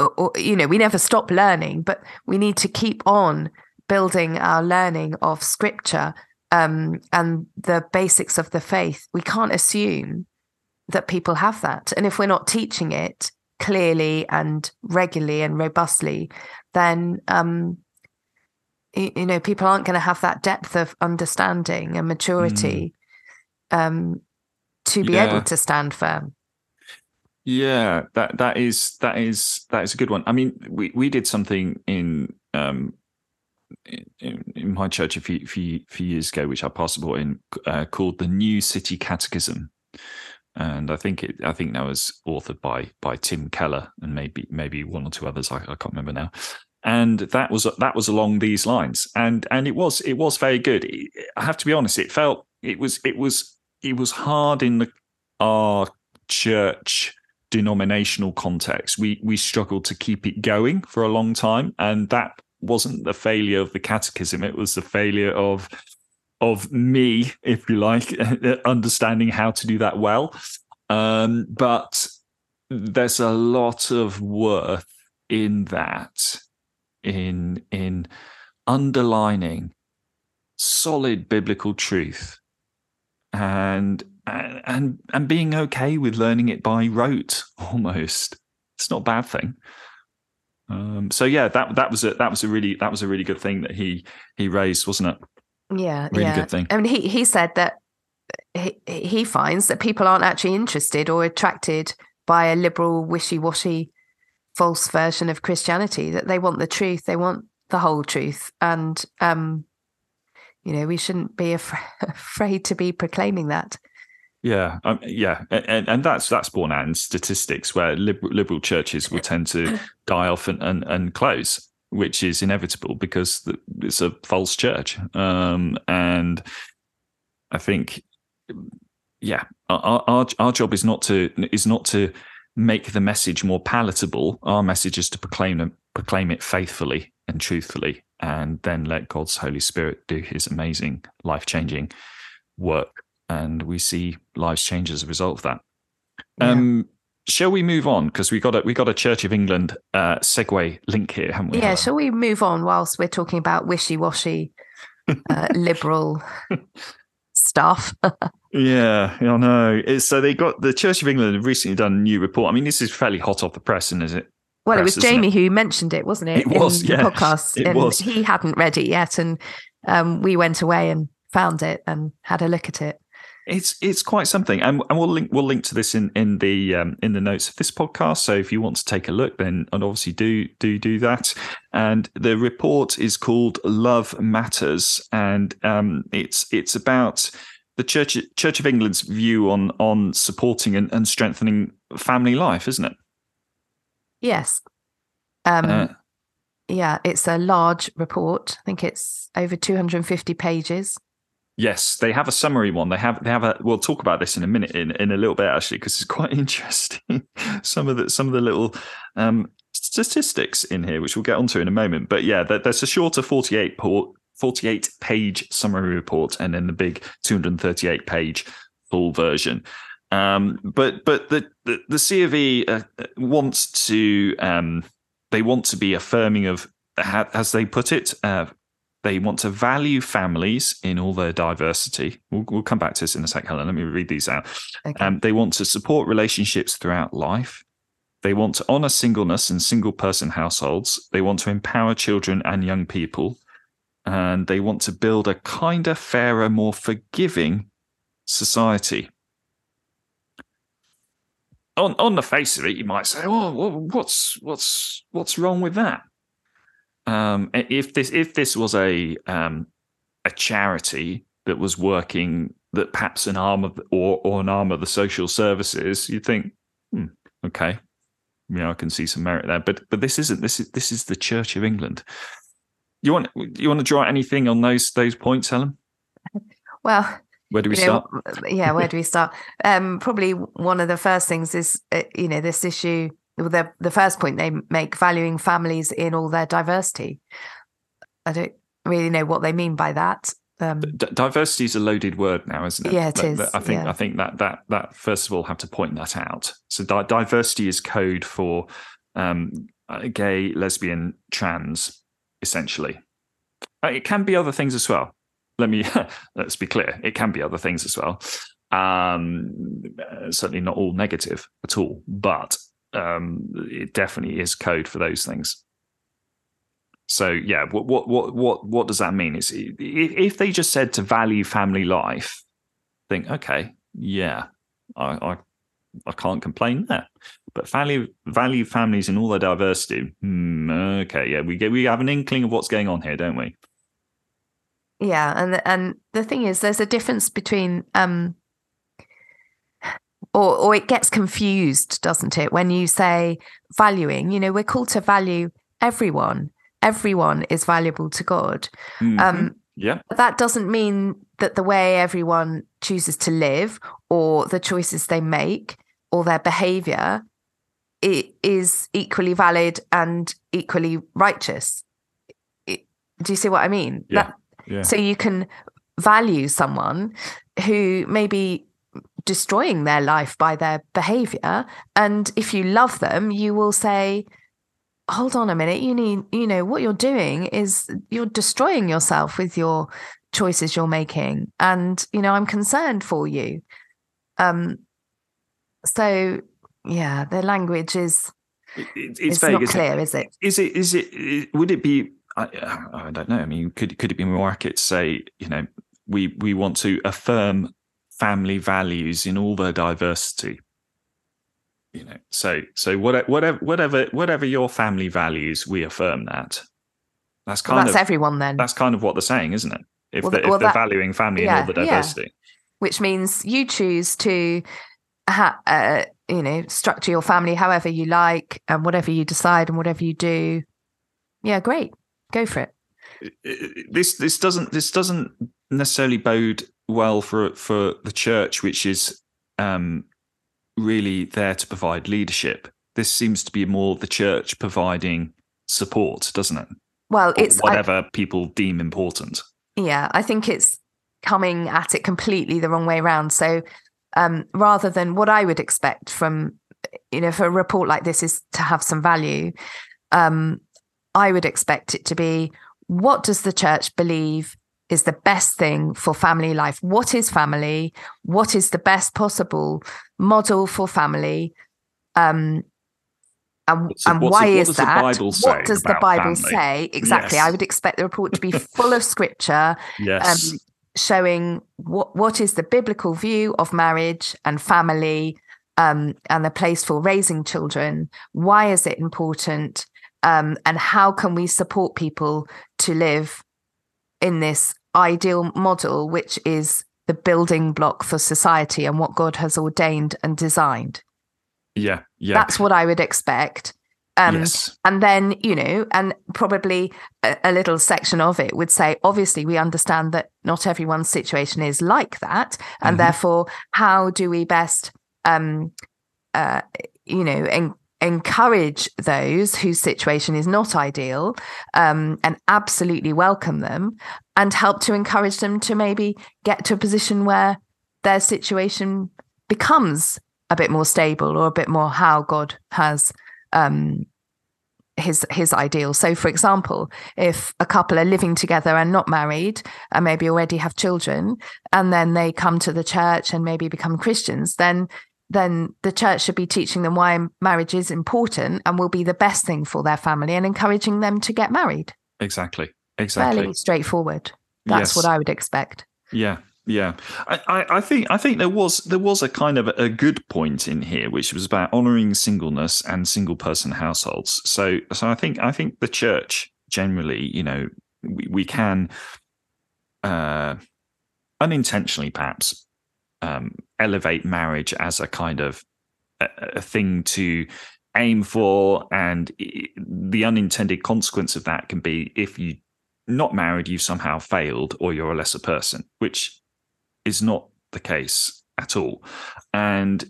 Speaker 2: or, or, you know we never stop learning but we need to keep on building our learning of scripture um, and the basics of the faith we can't assume that people have that and if we're not teaching it clearly and regularly and robustly then um, you, you, know people aren't going to have that depth of understanding and maturity mm. um, to be yeah. able to stand firm
Speaker 1: yeah, that that is that is that is a good one. I mean, we we did something in um in, in my church a few, few few years ago, which I passed in, uh, called the New City Catechism, and I think it I think that was authored by by Tim Keller and maybe maybe one or two others. I, I can't remember now. And that was that was along these lines, and and it was it was very good. I have to be honest; it felt it was it was it was hard in the our church denominational context. We we struggled to keep it going for a long time, and that wasn't the failure of the catechism. It was the failure of of me, if you like, understanding how to do that well. Um, but there's a lot of worth in that, in in underlining solid biblical truth and and and being okay with learning it by rote almost. It's not a bad thing. Um, so yeah that that was a that was a really that was a really good thing that he he raised wasn't it?
Speaker 2: Yeah really yeah. good thing. I mean he he said that he, he finds that people aren't actually interested or attracted by a liberal wishy-washy false version of christianity that they want the truth they want the whole truth. And um you know we shouldn't be af- afraid to be proclaiming that
Speaker 1: yeah, um, yeah, and, and that's that's borne out in statistics where liberal, liberal churches will tend to die off and, and, and close, which is inevitable because it's a false church. Um, and I think, yeah, our, our our job is not to is not to make the message more palatable. Our message is to proclaim proclaim it faithfully and truthfully, and then let God's Holy Spirit do His amazing, life changing work and we see lives change as a result of that. Yeah. Um, shall we move on because we got a we got a Church of England uh, segue link here, haven't we?
Speaker 2: Yeah. Shall we move on whilst we're talking about wishy washy uh, liberal stuff?
Speaker 1: yeah, I know. so they got the Church of England have recently done a new report. I mean, this is fairly hot off the press, and is it?
Speaker 2: Well, press, it was Jamie it? who mentioned it, wasn't it?
Speaker 1: It was,
Speaker 2: yeah.
Speaker 1: The
Speaker 2: podcast,
Speaker 1: it
Speaker 2: and
Speaker 1: was.
Speaker 2: he hadn't read it yet, and um, we went away and found it and had a look at it
Speaker 1: it's it's quite something, and, and we'll link we'll link to this in in the um, in the notes of this podcast. So if you want to take a look, then and obviously do do do that. And the report is called Love Matters, and um, it's it's about the Church Church of England's view on on supporting and, and strengthening family life, isn't it?
Speaker 2: Yes. Um, uh, yeah, it's a large report. I think it's over 250 pages.
Speaker 1: Yes, they have a summary one. They have they have a. We'll talk about this in a minute, in, in a little bit actually, because it's quite interesting. some of the some of the little um, statistics in here, which we'll get onto in a moment. But yeah, there's a shorter 48 port, 48 page summary report, and then the big 238 page full version. Um, but but the the, the C of E uh, wants to um, they want to be affirming of as they put it, uh, they want to value families in all their diversity. We'll, we'll come back to this in a sec, Helen. Let me read these out. Okay. Um, they want to support relationships throughout life. They want to honor singleness and single person households. They want to empower children and young people. And they want to build a kinder, fairer, more forgiving society. On, on the face of it, you might say, "Oh, what's what's what's wrong with that?" Um, if this if this was a um, a charity that was working that perhaps an arm of or or an arm of the social services, you'd think, hmm, okay, you know, I can see some merit there. But but this isn't. This is this is the Church of England. You want you want to draw anything on those those points, Helen?
Speaker 2: Well,
Speaker 1: where do we start? Know,
Speaker 2: yeah, where do we start? Um, probably one of the first things is uh, you know this issue the the first point they make valuing families in all their diversity. I don't really know what they mean by that. Um,
Speaker 1: D- diversity is a loaded word now, isn't it?
Speaker 2: Yeah, it is.
Speaker 1: I think
Speaker 2: yeah.
Speaker 1: I think that that that first of all have to point that out. So di- diversity is code for um, gay, lesbian, trans, essentially. Uh, it can be other things as well. Let me let's be clear. It can be other things as well. Um, certainly not all negative at all, but um, it definitely is code for those things. So yeah, what what what what what does that mean? Is if they just said to value family life, think okay, yeah, I I, I can't complain there. But value value families in all their diversity. Hmm, okay, yeah, we get we have an inkling of what's going on here, don't we?
Speaker 2: Yeah, and and the thing is, there's a difference between um, or or it gets confused, doesn't it? When you say valuing, you know, we're called to value everyone everyone is valuable to God.
Speaker 1: Mm-hmm. Um, yeah.
Speaker 2: But That doesn't mean that the way everyone chooses to live or the choices they make or their behavior it is equally valid and equally righteous. It, do you see what I mean?
Speaker 1: Yeah. That, yeah.
Speaker 2: So you can value someone who may be destroying their life by their behavior. And if you love them, you will say, hold on a minute you need you know what you're doing is you're destroying yourself with your choices you're making. And you know i'm concerned for you. Um so yeah the language is
Speaker 1: it, it's, it's vague,
Speaker 2: not clear is it?
Speaker 1: Is it is it would it be I, I don't know i mean could could it be more accurate to say you know we we want to affirm family values in all their diversity. You know so so whatever whatever whatever your family values we affirm that. That's kind
Speaker 2: well, that's
Speaker 1: of
Speaker 2: everyone then.
Speaker 1: that's kind of what they're saying isn't it? If, well, the, if well, they're that, valuing family yeah, and all the diversity. Yeah.
Speaker 2: which means you choose to ha- uh, you know structure your family however you like and whatever you decide and whatever you do. Yeah great. Go for it.
Speaker 1: This this doesn't this doesn't necessarily bode well for for the church which is um really there to provide leadership. This seems to be more the church providing support, doesn't it?
Speaker 2: Well,
Speaker 1: or
Speaker 2: it's
Speaker 1: whatever I, people deem important.
Speaker 2: Yeah, I think it's coming at it completely the wrong way around. So um, rather than what I would expect from, you know, for a report like this is to have some value, um, I would expect it to be what does the church believe is the best thing for family life. What is family? What is the best possible model for family? Um, and, and why is that?
Speaker 1: what
Speaker 2: does the Bible
Speaker 1: family?
Speaker 2: say? Exactly. Yes. I would expect the report to be full of scripture,
Speaker 1: yes. um,
Speaker 2: showing what what is the biblical view of marriage and family, um, and the place for raising children. Why is it important? Um, and how can we support people to live in this ideal model, which is the building block for society and what God has ordained and designed.
Speaker 1: Yeah, yeah.
Speaker 2: That's what I would expect. Um,
Speaker 1: yes.
Speaker 2: And then, you know, and probably a, a, little section of it would say, obviously, we understand that not everyone's situation is like that. And mm-hmm. therefore, how do we best, um, uh, you know, en- encourage those whose situation is not ideal um, and absolutely welcome them and help to encourage them to maybe get to a position where their situation becomes a bit more stable or a bit more how God has um, his his ideal. So, for example, if a couple are living together and not married, and maybe already have children, and then they come to the church and maybe become Christians, then then the church should be teaching them why marriage is important and will be the best thing for their family and encouraging them to get married.
Speaker 1: Exactly. Exactly.
Speaker 2: Fairly straightforward. That's yes. what I would expect.
Speaker 1: Yeah. Yeah, I, I, think I think there was there was a kind of a good point in here, which was about honouring singleness and single person households. So so I think I think the church generally, you know, we, we can uh, unintentionally perhaps um, elevate marriage as a kind of a, a thing to aim for, and the unintended consequence of that can be if you not married, you've somehow failed or you're a lesser person, which is not the case at all. And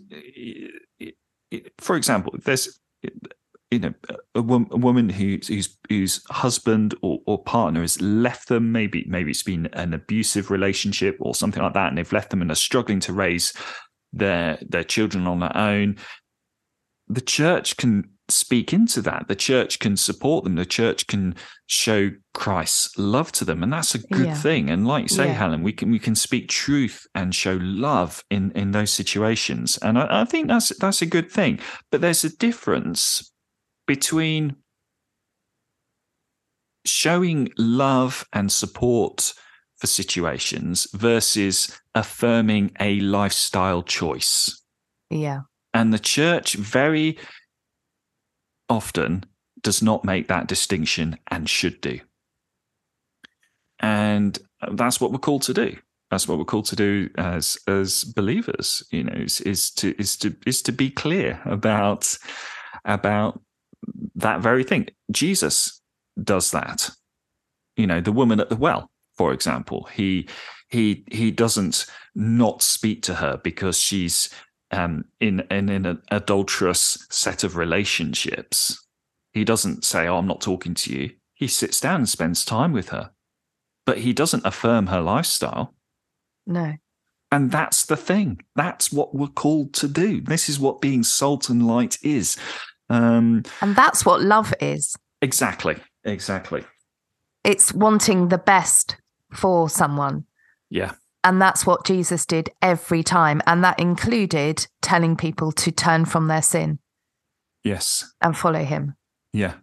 Speaker 1: for example, there's you know a, a woman who, whose whose husband or, or partner has left them. Maybe maybe it's been an abusive relationship or something like that, and they've left them and are struggling to raise their their children on their own. The church can speak into that. The church can support them. The church can show Christ's love to them, and that's a good yeah. thing. And like you say, yeah. Helen, we can we can speak truth and show love in in those situations, and I, I think that's that's a good thing. But there's a difference between showing love and support for situations versus affirming a lifestyle choice.
Speaker 2: Yeah.
Speaker 1: And the church very often does not make that distinction and should do. And that's what we're called to do. That's what we're called to do as as believers, you know, is, is to is to is to be clear about about that very thing. Jesus does that. You know, the woman at the well, for example, he he he doesn't not speak to her because she's um, in, in in an adulterous set of relationships. He doesn't say, "Oh, I'm not talking to you." He sits down and spends time with her, but he doesn't affirm her lifestyle.
Speaker 2: No.
Speaker 1: And that's the thing. That's what we're called to do. This is what being salt and light is.
Speaker 2: Um, and that's what love is.
Speaker 1: Exactly. Exactly.
Speaker 2: It's wanting the best for someone.
Speaker 1: Yeah.
Speaker 2: And that's what Jesus did every time. And that included telling people to turn from their sin.
Speaker 1: Yes.
Speaker 2: And follow him.
Speaker 1: Yeah.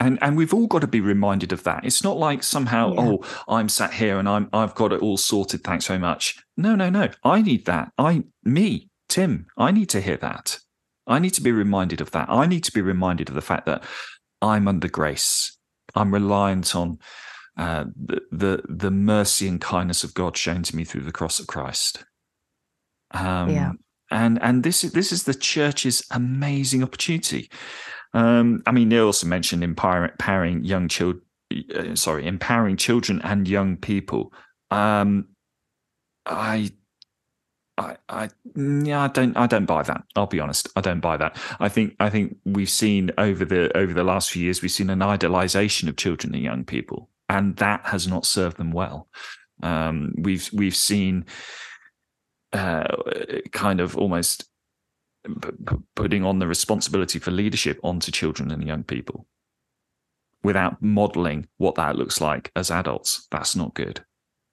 Speaker 1: And and we've all got to be reminded of that. It's not like somehow, yeah. oh, I'm sat here and I'm I've got it all sorted. Thanks very much. No, no, no. I need that. I me, Tim, I need to hear that. I need to be reminded of that. I need to be reminded of the fact that I'm under grace. I'm reliant on uh, the, the, the mercy and kindness of God shown to me through the cross of Christ. Um, yeah. And and this is this is the church's amazing opportunity. Um, I mean, Neil also mentioned empowering, young children. Uh, sorry, empowering children and young people. Um, I I, I, yeah, I don't, I don't buy that. I'll be honest, I don't buy that. I think, I think we've seen over the over the last few years, we've seen an idolization of children and young people, and that has not served them well. Um, we've we've seen uh, kind of almost p- putting on the responsibility for leadership onto children and young people without modeling what that looks like as adults. That's not good.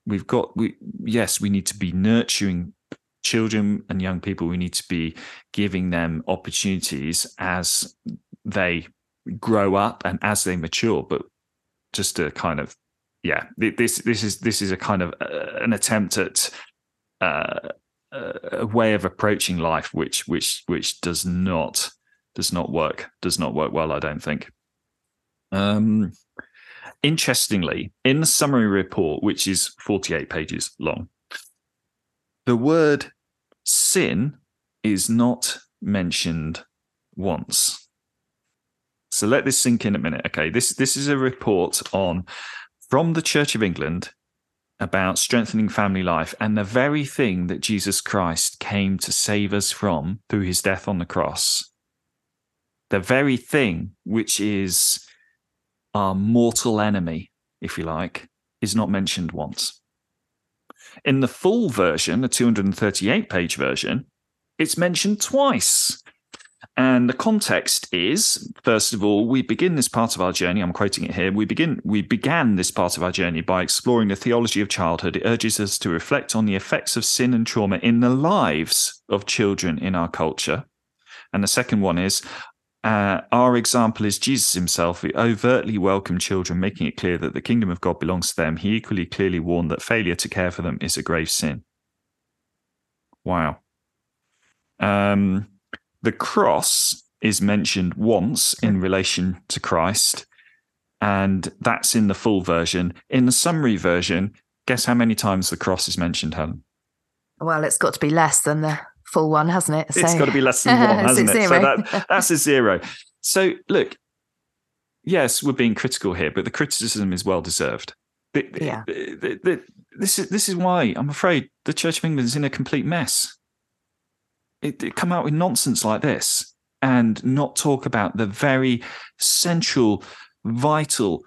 Speaker 1: We've got we yes, we need to be nurturing children and young people, we need to be giving them opportunities as they grow up and as they mature. But just to kind of, yeah, this this is this is a kind of uh, an attempt at uh, a way of approaching life which which which does not does not work does not work well. I don't think. Um, interestingly, in the summary report, which is 48 pages long, the word sin is not mentioned once. So let this sink in a minute. Okay, this this is a report on from the Church of England about strengthening family life and the very thing that Jesus Christ came to save us from through his death on the cross. The very thing which is our mortal enemy, if you like, is not mentioned once. In the full version, the 238 page version, it's mentioned twice. And the context is, first of all, we begin this part of our journey. I'm quoting it here. We begin, we began this part of our journey by exploring the theology of childhood. It urges us to reflect on the effects of sin and trauma in the lives of children in our culture. And the second one is uh, our example is Jesus himself, who overtly welcomed children, making it clear that the kingdom of God belongs to them. He equally clearly warned that failure to care for them is a grave sin. Wow. Um, the cross is mentioned once in relation to Christ, and that's in the full version. In the summary version, guess how many times the cross is mentioned, Helen?
Speaker 2: Well, it's got to be less than the full one, hasn't it?
Speaker 1: So, it's got to be less than one, hasn't it? So that, that's a zero. So look, yes, we're being critical here, but the criticism is well deserved. The, yeah. The, the, this is this is why I'm afraid the Church of England is in a complete mess. It, it come out with nonsense like this and not talk about the very central, vital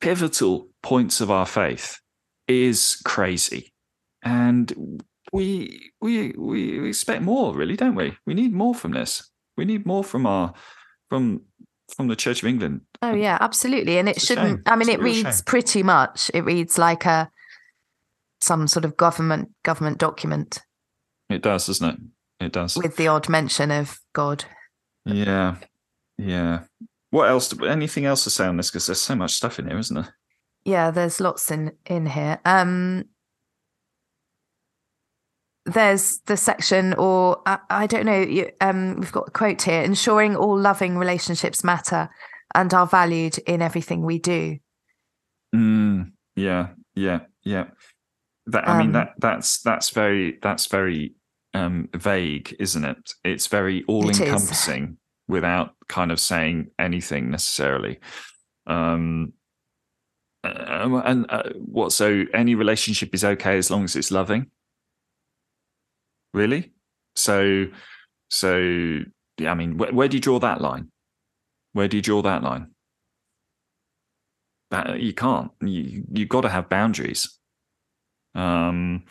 Speaker 1: pivotal points of our faith is crazy. And we we we expect more, really, don't we? We need more from this. We need more from our from from the Church of England.
Speaker 2: Oh yeah, absolutely. And it shouldn't. I mean, it's it reads shame. pretty much. It reads like a some sort of government government document.
Speaker 1: It does, doesn't it? It does.
Speaker 2: With the odd mention of God.
Speaker 1: Yeah, yeah. What else? Anything else to say on this? Because there's so much stuff in here, isn't there?
Speaker 2: Yeah, there's lots in in here. Um, there's the section, or I, I don't know. You, um, we've got a quote here: "Ensuring all loving relationships matter and are valued in everything we do."
Speaker 1: Mm, yeah, yeah, yeah. That I um, mean that that's that's very that's very um, vague, isn't it? It's very all encompassing without kind of saying anything necessarily. Um, uh, and uh, what? So any relationship is okay as long as it's loving. Really? So, so yeah. I mean, wh- where do you draw that line? Where do you draw that line? That you can't. You you've got to have boundaries. Um,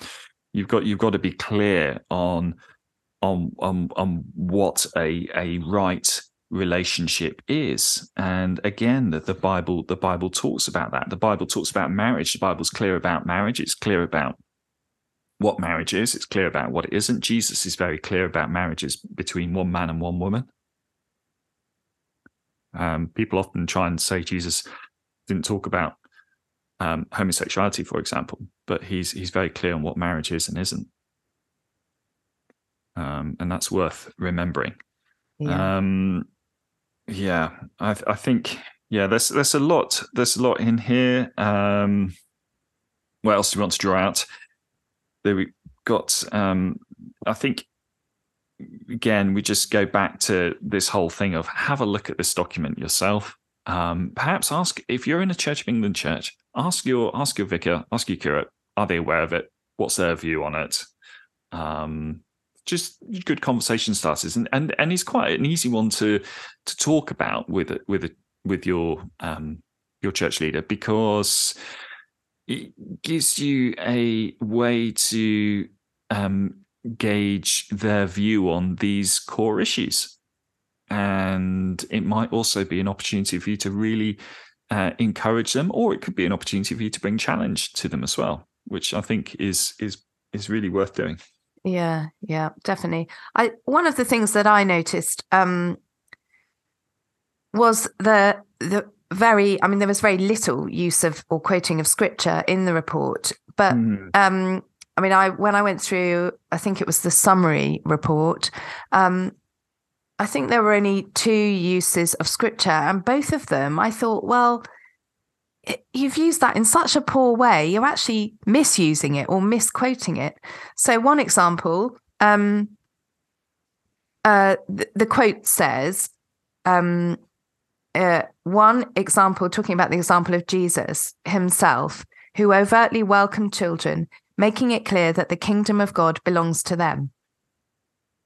Speaker 1: you've got you've got to be clear on on on on what a a right relationship is and again that the bible the bible talks about that the bible talks about marriage the bible's clear about marriage it's clear about what marriage is it's clear about what it isn't jesus is very clear about marriages between one man and one woman um, people often try and say jesus didn't talk about um, homosexuality for example but he's he's very clear on what marriage is and isn't um, and that's worth remembering yeah. Um, yeah, I, I think yeah, there's there's a lot there's a lot in here. Um, what else do you want to draw out? There we got. Um, I think again we just go back to this whole thing of have a look at this document yourself. Um, perhaps ask if you're in a Church of England church, ask your ask your vicar, ask your curate, are they aware of it? What's their view on it? Um, just good conversation starters, and and and he's quite an easy one to to talk about with with with your um your church leader because it gives you a way to um gauge their view on these core issues and it might also be an opportunity for you to really uh, encourage them or it could be an opportunity for you to bring challenge to them as well which i think is is is really worth doing
Speaker 2: yeah, yeah, definitely. I one of the things that I noticed um, was the the very I mean there was very little use of or quoting of scripture in the report, but mm. um, I mean I when I went through I think it was the summary report, um, I think there were only two uses of scripture, and both of them I thought well you've used that in such a poor way, you're actually misusing it or misquoting it. So, one example, um, uh, the, the quote says, um, uh, one example, talking about the example of Jesus himself, who overtly welcomed children, making it clear that the kingdom of God belongs to them.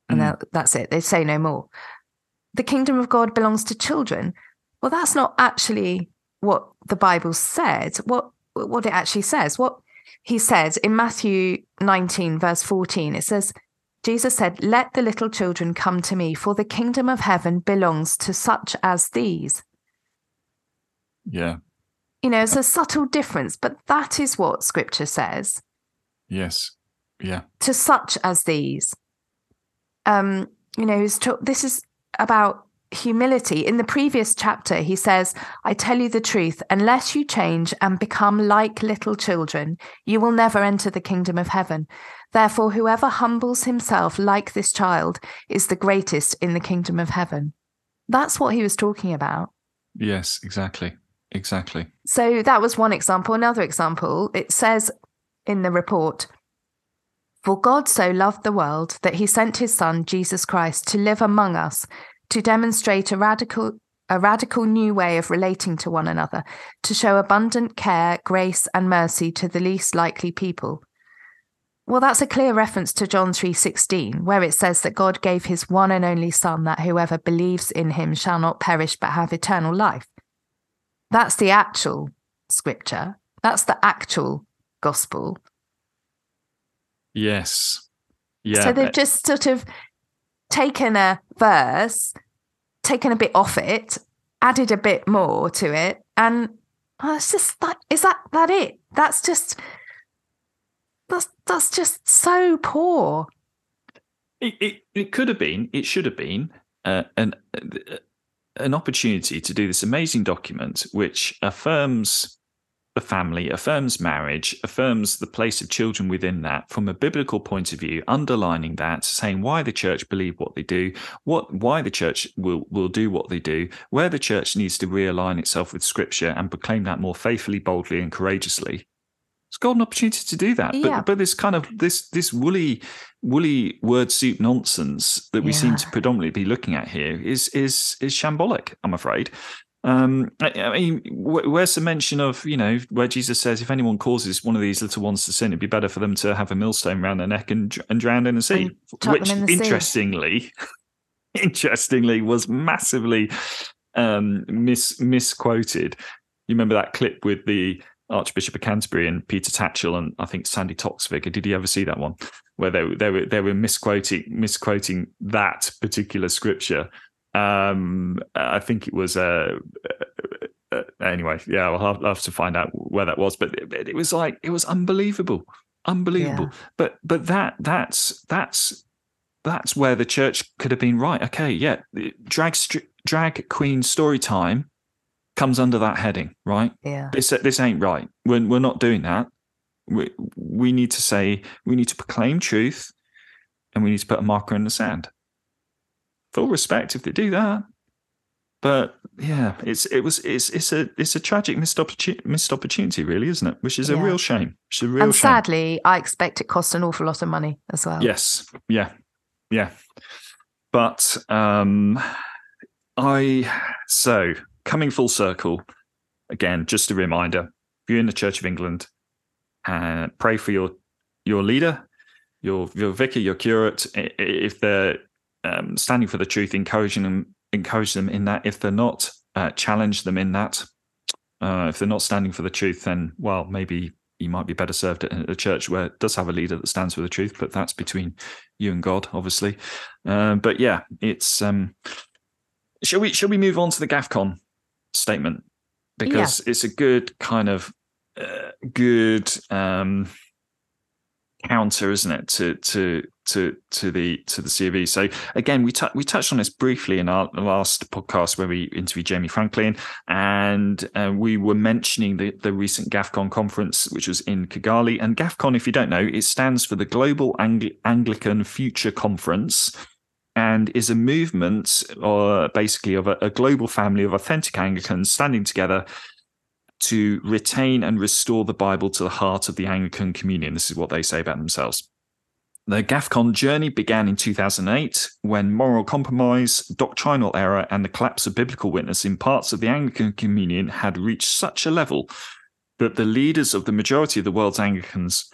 Speaker 2: And mm. that's it. They say no more. The kingdom of God belongs to children. Well, that's not actually what the Bible said, what what it actually says. What he says in Matthew 19, verse 14, it says, Jesus said, Let the little children come to me, for the kingdom of heaven belongs to such as these.
Speaker 1: Yeah.
Speaker 2: You know, it's a subtle difference, but that is what scripture says.
Speaker 1: Yes. Yeah.
Speaker 2: To such as these. Um, you know, this is about humility. In the previous chapter, he says, I tell you the truth, unless you change and become like little children, you will never enter the kingdom of heaven. Therefore, whoever humbles himself like this child is the greatest in the kingdom of heaven. That's what he was talking about.
Speaker 1: Yes, exactly. Exactly.
Speaker 2: So that was one example. Another example, it says in the report, for God so loved the world that he sent his son, Jesus Christ, to live among us to demonstrate a radical a radical new way of relating to one another, to show abundant care, grace, and mercy to the least likely people. Well, that's a clear reference to John 3:16, where it says that God gave his one and only son that whoever believes in him shall not perish but have eternal life. That's the actual scripture. That's the actual gospel.
Speaker 1: Yes. Yeah.
Speaker 2: So they've just sort of taken a verse, taken a bit off it, added a bit more to it, and oh, it's just that is that that it? That's just that's that's just so poor.
Speaker 1: It it, it could have been, it should have been uh, an uh, an opportunity to do this amazing document which affirms the family, affirms marriage, affirms the place of children within that from a biblical point of view, underlining that, saying why the church believe what they do, what why the church will will do what they do, where the church needs to realign itself with scripture and proclaim that more faithfully, boldly, and courageously. It's got an opportunity to do that. Yeah. But but this kind of this this woolly woolly word soup nonsense that we yeah. seem to predominantly be looking at here is is is shambolic, I'm afraid. Um, I, I mean, where's the mention of you know where Jesus says, if anyone causes one of these little ones to sin, it'd be better for them to have a millstone around their neck and and drown in the sea. Which,
Speaker 2: the
Speaker 1: interestingly, sea. interestingly, was massively um, mis misquoted. You remember that clip with the Archbishop of Canterbury and Peter Tatchell and I think Sandi Toksvig. Did you ever see that one where they they were they were misquoting misquoting that particular scripture um, I think it was uh, uh, uh, anyway. Yeah, I'll have, I'll have, to find out where that was, but it, it was like it was unbelievable, unbelievable. Yeah. But but that that's that's that's where the church could have been right. Okay, yeah, drag drag queen story time comes under that heading, right?
Speaker 2: Yeah,
Speaker 1: this this ain't right. We're we're not doing that. We we need to say we need to proclaim truth, and we need to put a marker in the sand full respect if they do that. But yeah, it's it was it's it's a it's a tragic missed opportunity, missed opportunity, really, isn't it? Which is a real shame. Which is a real
Speaker 2: and
Speaker 1: shame.
Speaker 2: sadly, I expect it cost an awful lot of money as well.
Speaker 1: Yes, yeah, yeah. But um, I so coming full circle again. Just a reminder: if you're in the Church of England, uh, pray for your your leader, your your vicar, your curate. If they're um, standing for the truth, encouraging them, encourage them in that. If they're not, uh, challenge them in that. Uh, if they're not standing for the truth, then well, maybe you might be better served at a church where it does have a leader that stands for the truth. But that's between you and God, obviously. Uh, but yeah, it's. Um, shall we? Shall we move on to the GAFCON statement because yeah. it's a good kind of uh, good. Um, counter, isn't it, to to to to the to the COV? So again, we t- we touched on this briefly in our last podcast where we interviewed Jamie Franklin, and uh, we were mentioning the the recent GAFCON conference, which was in Kigali. And GAFCON, if you don't know, it stands for the Global Angl- Anglican Future Conference and is a movement or uh, basically of a, a, global family of authentic Anglicans standing together to retain and restore the Bible to the heart of the Anglican Communion. This is what they say about themselves. The GAFCON journey began in 2008 when moral compromise, doctrinal error, and the collapse of biblical witness in parts of the Anglican Communion had reached such a level that the leaders of the majority of the world's Anglicans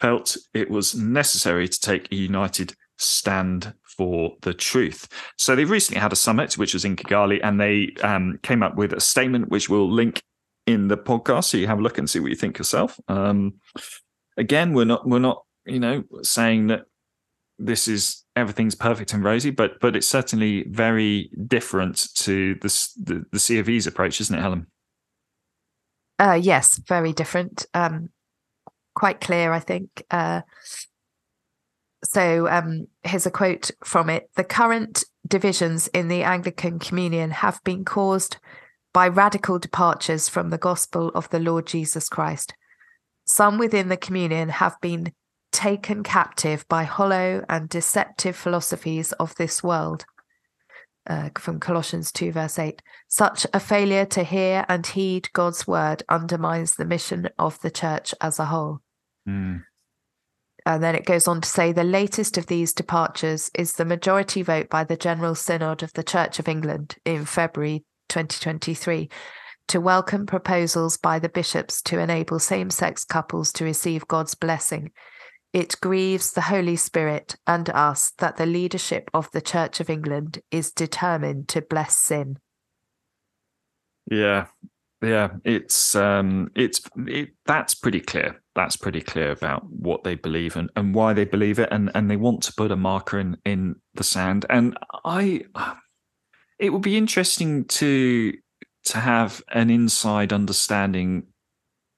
Speaker 1: felt it was necessary to take a united stand for the truth. So they've recently had a summit, which was in Kigali, and they um, came up with a statement which we'll link in the podcast so you have a look and see what you think yourself. Um, again, we're not we're not you know saying that this is everything's perfect and rosy, but but it's certainly very different to the the, the C of E's approach, isn't it, Helen?
Speaker 2: Uh, yes, very different. Um, quite clear, I think. Uh, so um, here's a quote from it: "The current divisions in the Anglican Communion have been caused by radical departures from the gospel of the Lord Jesus Christ. Some within the communion have been taken captive by hollow and deceptive philosophies of this world. Uh, from Colossians 2, verse 8. Such a failure to hear and heed God's word undermines the mission of the church as a whole. Mm. And then it goes on to say the latest of these departures is the majority vote by the General Synod of the Church of England in February 2023 to welcome proposals by the bishops to enable same sex couples to receive God's blessing. It grieves the Holy Spirit and us that the leadership of the Church of England is determined to bless sin.
Speaker 1: Yeah. yeah, it's um, it's it, that's pretty clear. That's pretty clear about what they believe and, and why they believe it, and and they want to put a marker in in the sand. And I, it would be interesting to to have an inside understanding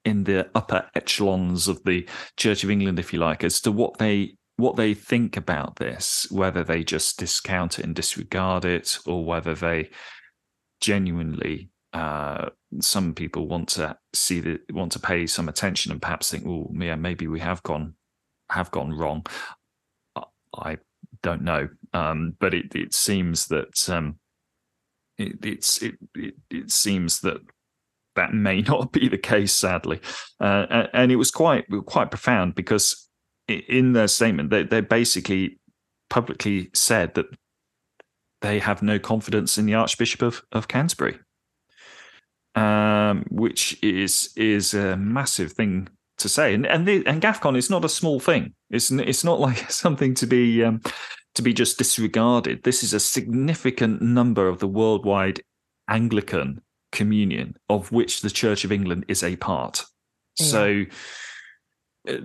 Speaker 1: in the upper echelons of the Church of England, if you like, as to what they what they think about this, whether they just discount it and disregard it, or whether they genuinely uh, some people want to see the want to pay some attention and perhaps think, "Oh, yeah, maybe we have gone have gone wrong." I don't know, um, but it, it seems that um, it, it's it, it, it seems that that may not be the case, sadly, uh, and it was quite quite profound because in their statement they they basically publicly said that they have no confidence in the Archbishop of, of Canterbury um, which is is a massive thing to say. And and the, and GAFCON is not a small thing. It's it's not like something to be um, to be just disregarded. This is a significant number of the worldwide Anglican communion, of which the Church of England is a part. Yeah. So uh,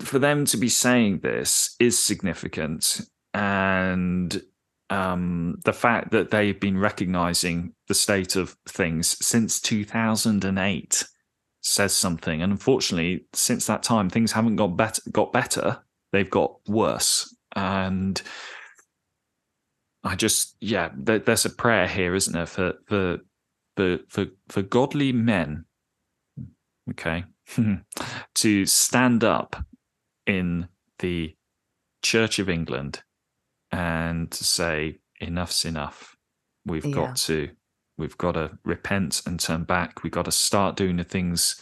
Speaker 1: for them to be saying this is significant and um, the fact that they've been recognizing the state of things since 2008 says something. And unfortunately, since that time, things haven't got better. Got better. They've got worse. And I just, yeah, there, there's a prayer here, isn't there, for for for for, for godly men, okay, to stand up in the Church of England and to say enough's enough. We've yeah. got to we've got to repent and turn back. We've got to start doing the things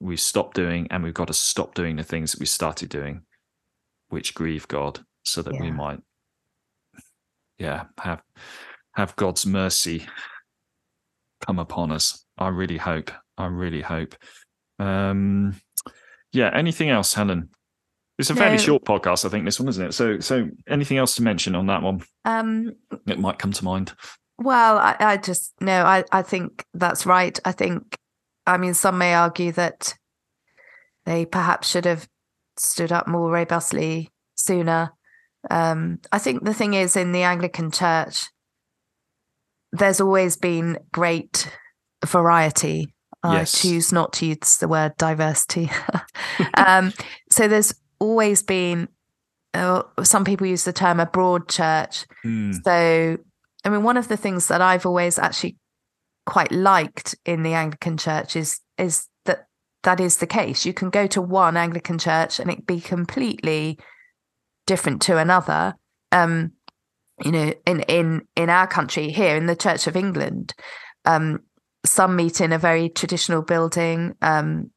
Speaker 1: we've stopped doing, and we've got to stop doing the things that we started doing, which grieve God, so that yeah. we might, yeah, have have God's mercy come upon us. I really hope. I really hope. Um, yeah. Anything else, Helen? It's a fairly no. short podcast, I think. This one, isn't it? So, so anything else to mention on that one? Um, it might come to mind.
Speaker 2: Well, I, I just no. I I think that's right. I think, I mean, some may argue that they perhaps should have stood up more robustly sooner. Um, I think the thing is in the Anglican Church, there's always been great variety. Yes. I choose not to use the word diversity. um, so there's always been uh, some people use the term a broad church. Mm. So, I mean, one of the things that I've always actually quite liked in the Anglican church is is that that is the case. You can go to one Anglican church and it be completely different to another. Um, you know, in in in our country here in the Church of England, um, some meet in a very traditional building. Um,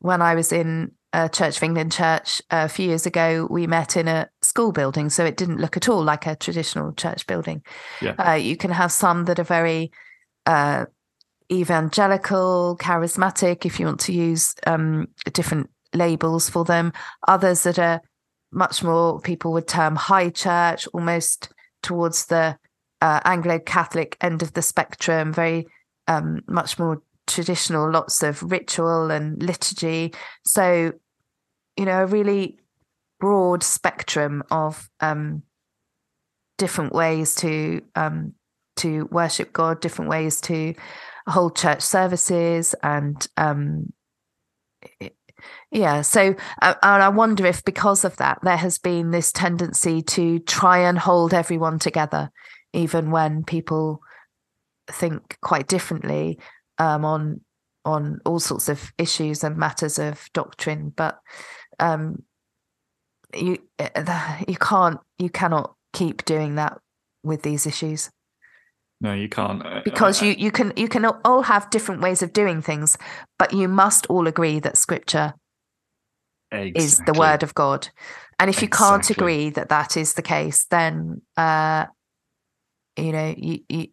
Speaker 2: when I was in uh, Church of England church a few years ago, we met in a school building, so it didn't look at all like a traditional church building. Yeah. Uh, you can have some that are very uh, evangelical, charismatic, if you want to use um, different labels for them. Others that are much more people would term high church, almost towards the uh, Anglo Catholic end of the spectrum, very um, much more traditional, lots of ritual and liturgy. So, you know, a really broad spectrum of um, different ways to um, to worship God, different ways to hold church services, and um, yeah. So, uh, and I wonder if because of that, there has been this tendency to try and hold everyone together, even when people think quite differently um, on on all sorts of issues and matters of doctrine, but um, you eh, you can't you cannot keep doing that with these issues.
Speaker 1: No, you can't.
Speaker 2: Because you you can you can all have different ways of doing things, but you must all agree that Scripture exactly. is the Word of God. And if you exactly. can't agree that that is the case, then uh, you know you, you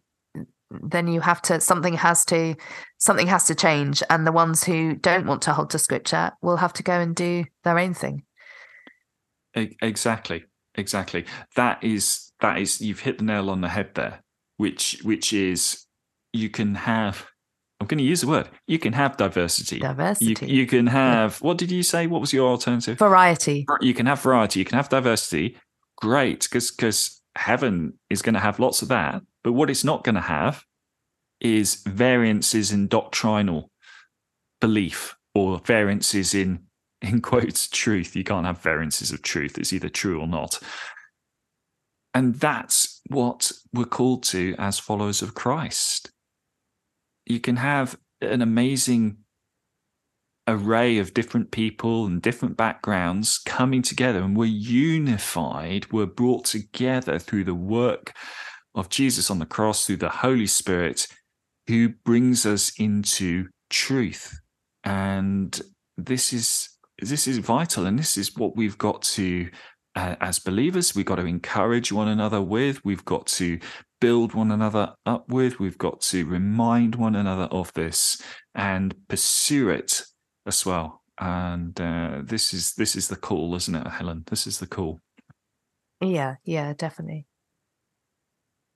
Speaker 2: then you have to something has to something has to change and the ones who don't want to hold to scripture will have to go and do their own thing
Speaker 1: exactly exactly that is that is you've hit the nail on the head there which which is you can have I'm going to use the word. You can have diversity.
Speaker 2: Diversity.
Speaker 1: You, you can have. What did you say? What was your alternative?
Speaker 2: Variety.
Speaker 1: You can have variety. You can have diversity. Great, because because heaven is going to have lots of that. But what it's not going to have is variances in doctrinal belief or variances in in quotes truth. You can't have variances of truth. It's either true or not. And that's what we're called to as followers of Christ. You can have an amazing array of different people and different backgrounds coming together, and we're unified. We're brought together through the work of Jesus on the cross, through the Holy Spirit, who brings us into truth. And this is this is vital, and this is what we've got to uh, as believers, we've got to encourage one another with, we've got to build one another up with, we've got to remind one another of this and pursue it as well. And uh, this is this is the call, isn't it, Helen? This is the call.
Speaker 2: Yeah, yeah, definitely.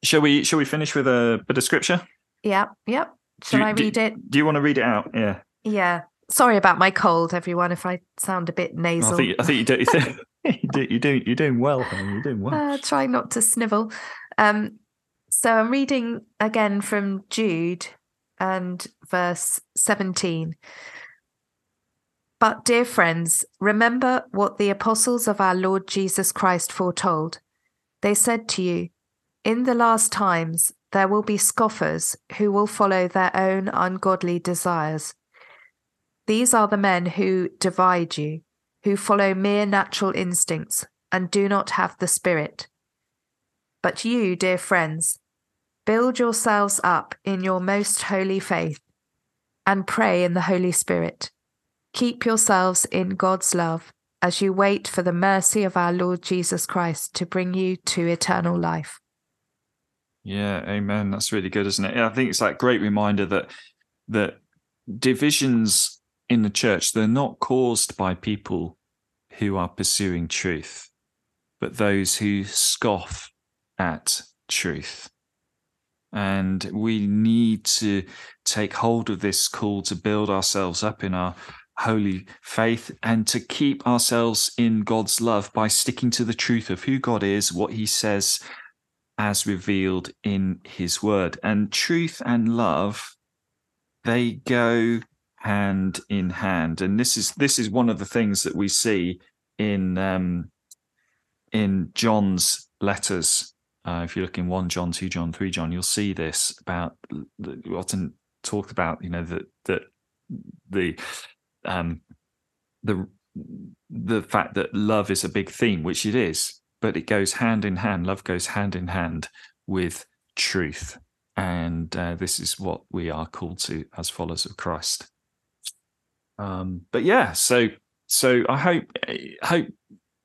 Speaker 1: Shall we shall we finish with a bit of scripture?
Speaker 2: Yeah, yep. Shall
Speaker 1: you,
Speaker 2: I read
Speaker 1: do,
Speaker 2: it?
Speaker 1: Do you want to read it out? Yeah.
Speaker 2: Yeah. Sorry about my cold, everyone. If I sound a bit nasal,
Speaker 1: I think I think you do. You think, you do, you're doing you're doing well. You're doing well.
Speaker 2: Uh, try not to snivel. Um, so I'm reading again from Jude and verse 17. But, dear friends, remember what the apostles of our Lord Jesus Christ foretold. They said to you, In the last times there will be scoffers who will follow their own ungodly desires. These are the men who divide you who follow mere natural instincts and do not have the Spirit. But you, dear friends, build yourselves up in your most holy faith and pray in the Holy Spirit. Keep yourselves in God's love as you wait for the mercy of our Lord Jesus Christ to bring you to eternal life.
Speaker 1: Yeah, amen. That's really good, isn't it? I think it's that great reminder that that divisions in the church, they're not caused by people who are pursuing truth, but those who scoff at truth. And we need to take hold of this call to build ourselves up in our holy faith and to keep ourselves in God's love by sticking to the truth of who God is, what he says as revealed in his word. And truth and love, they go hand in hand. And this is this is one of the things that we see in um, in John's letters. Uh, if you look in one John, two John, three John, you'll see this about we often talked about. You know that that the um, the the fact that love is a big theme, which it is, but it goes hand in hand. Love goes hand in hand with truth, and uh, this is what we are called to as followers of Christ. Um, but yeah, so so I hope hope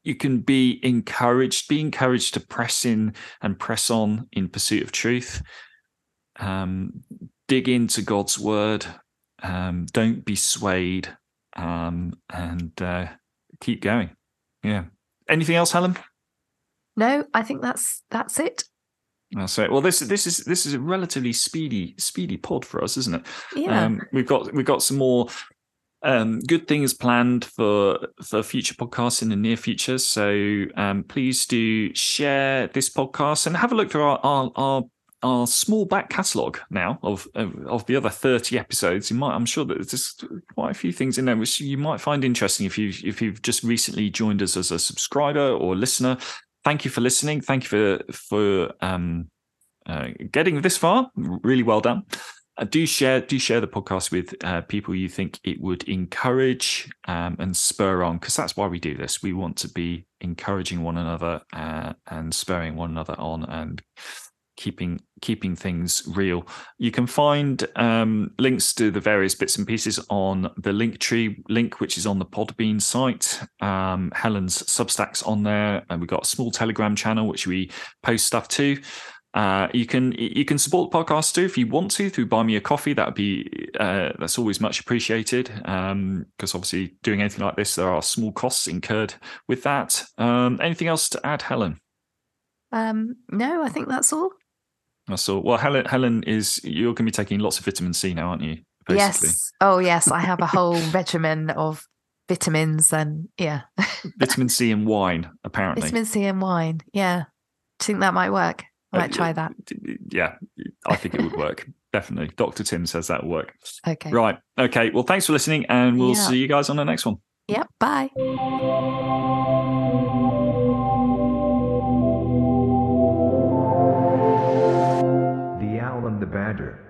Speaker 1: you can be encouraged, be encouraged to press in and press on in pursuit of truth. Um, dig into God's word. Um, don't be swayed, um, and uh, keep going. Yeah. Anything else, Helen?
Speaker 2: No, I think that's that's it.
Speaker 1: That's it. Well, this this is this is a relatively speedy speedy pod for us, isn't it?
Speaker 2: Yeah.
Speaker 1: Um, we've got we've got some more um, good things planned for for future podcasts in the near future. So um, please do share this podcast and have a look through our our, our, our small back catalogue now of, of, of the other thirty episodes. You might, I'm sure that there's quite a few things in there which you might find interesting if you if you've just recently joined us as a subscriber or listener. Thank you for listening. Thank you for for um, uh, getting this far. Really well done. Uh, do share do share the podcast with uh, people you think it would encourage um, and spur on because that's why we do this. We want to be encouraging one another uh, and spurring one another on and keeping keeping things real. You can find um, links to the various bits and pieces on the Linktree link which is on the podbean site. Um, helen's substacks on there and we've got a small telegram channel which we post stuff to uh, you can you can support the podcast too if you want to through buy me a coffee. That would be uh, that's always much appreciated. Because um, obviously, doing anything like this, there are small costs incurred with that. Um, anything else to add, Helen?
Speaker 2: Um, no, I think that's all.
Speaker 1: That's all. Well, Helen, Helen is you're going to be taking lots of vitamin C now, aren't you? Basically.
Speaker 2: Yes. Oh, yes. I have a whole regimen of vitamins and yeah.
Speaker 1: Vitamin C and wine, apparently.
Speaker 2: Vitamin C and wine. Yeah. Do you think that might work? I might uh, try that.
Speaker 1: Yeah, I think it would work. Definitely. Dr. Tim says that will work.
Speaker 2: Okay.
Speaker 1: Right. Okay. Well, thanks for listening, and we'll yeah. see you guys on the next one.
Speaker 2: Yep. Bye.
Speaker 3: The Owl and the Badger.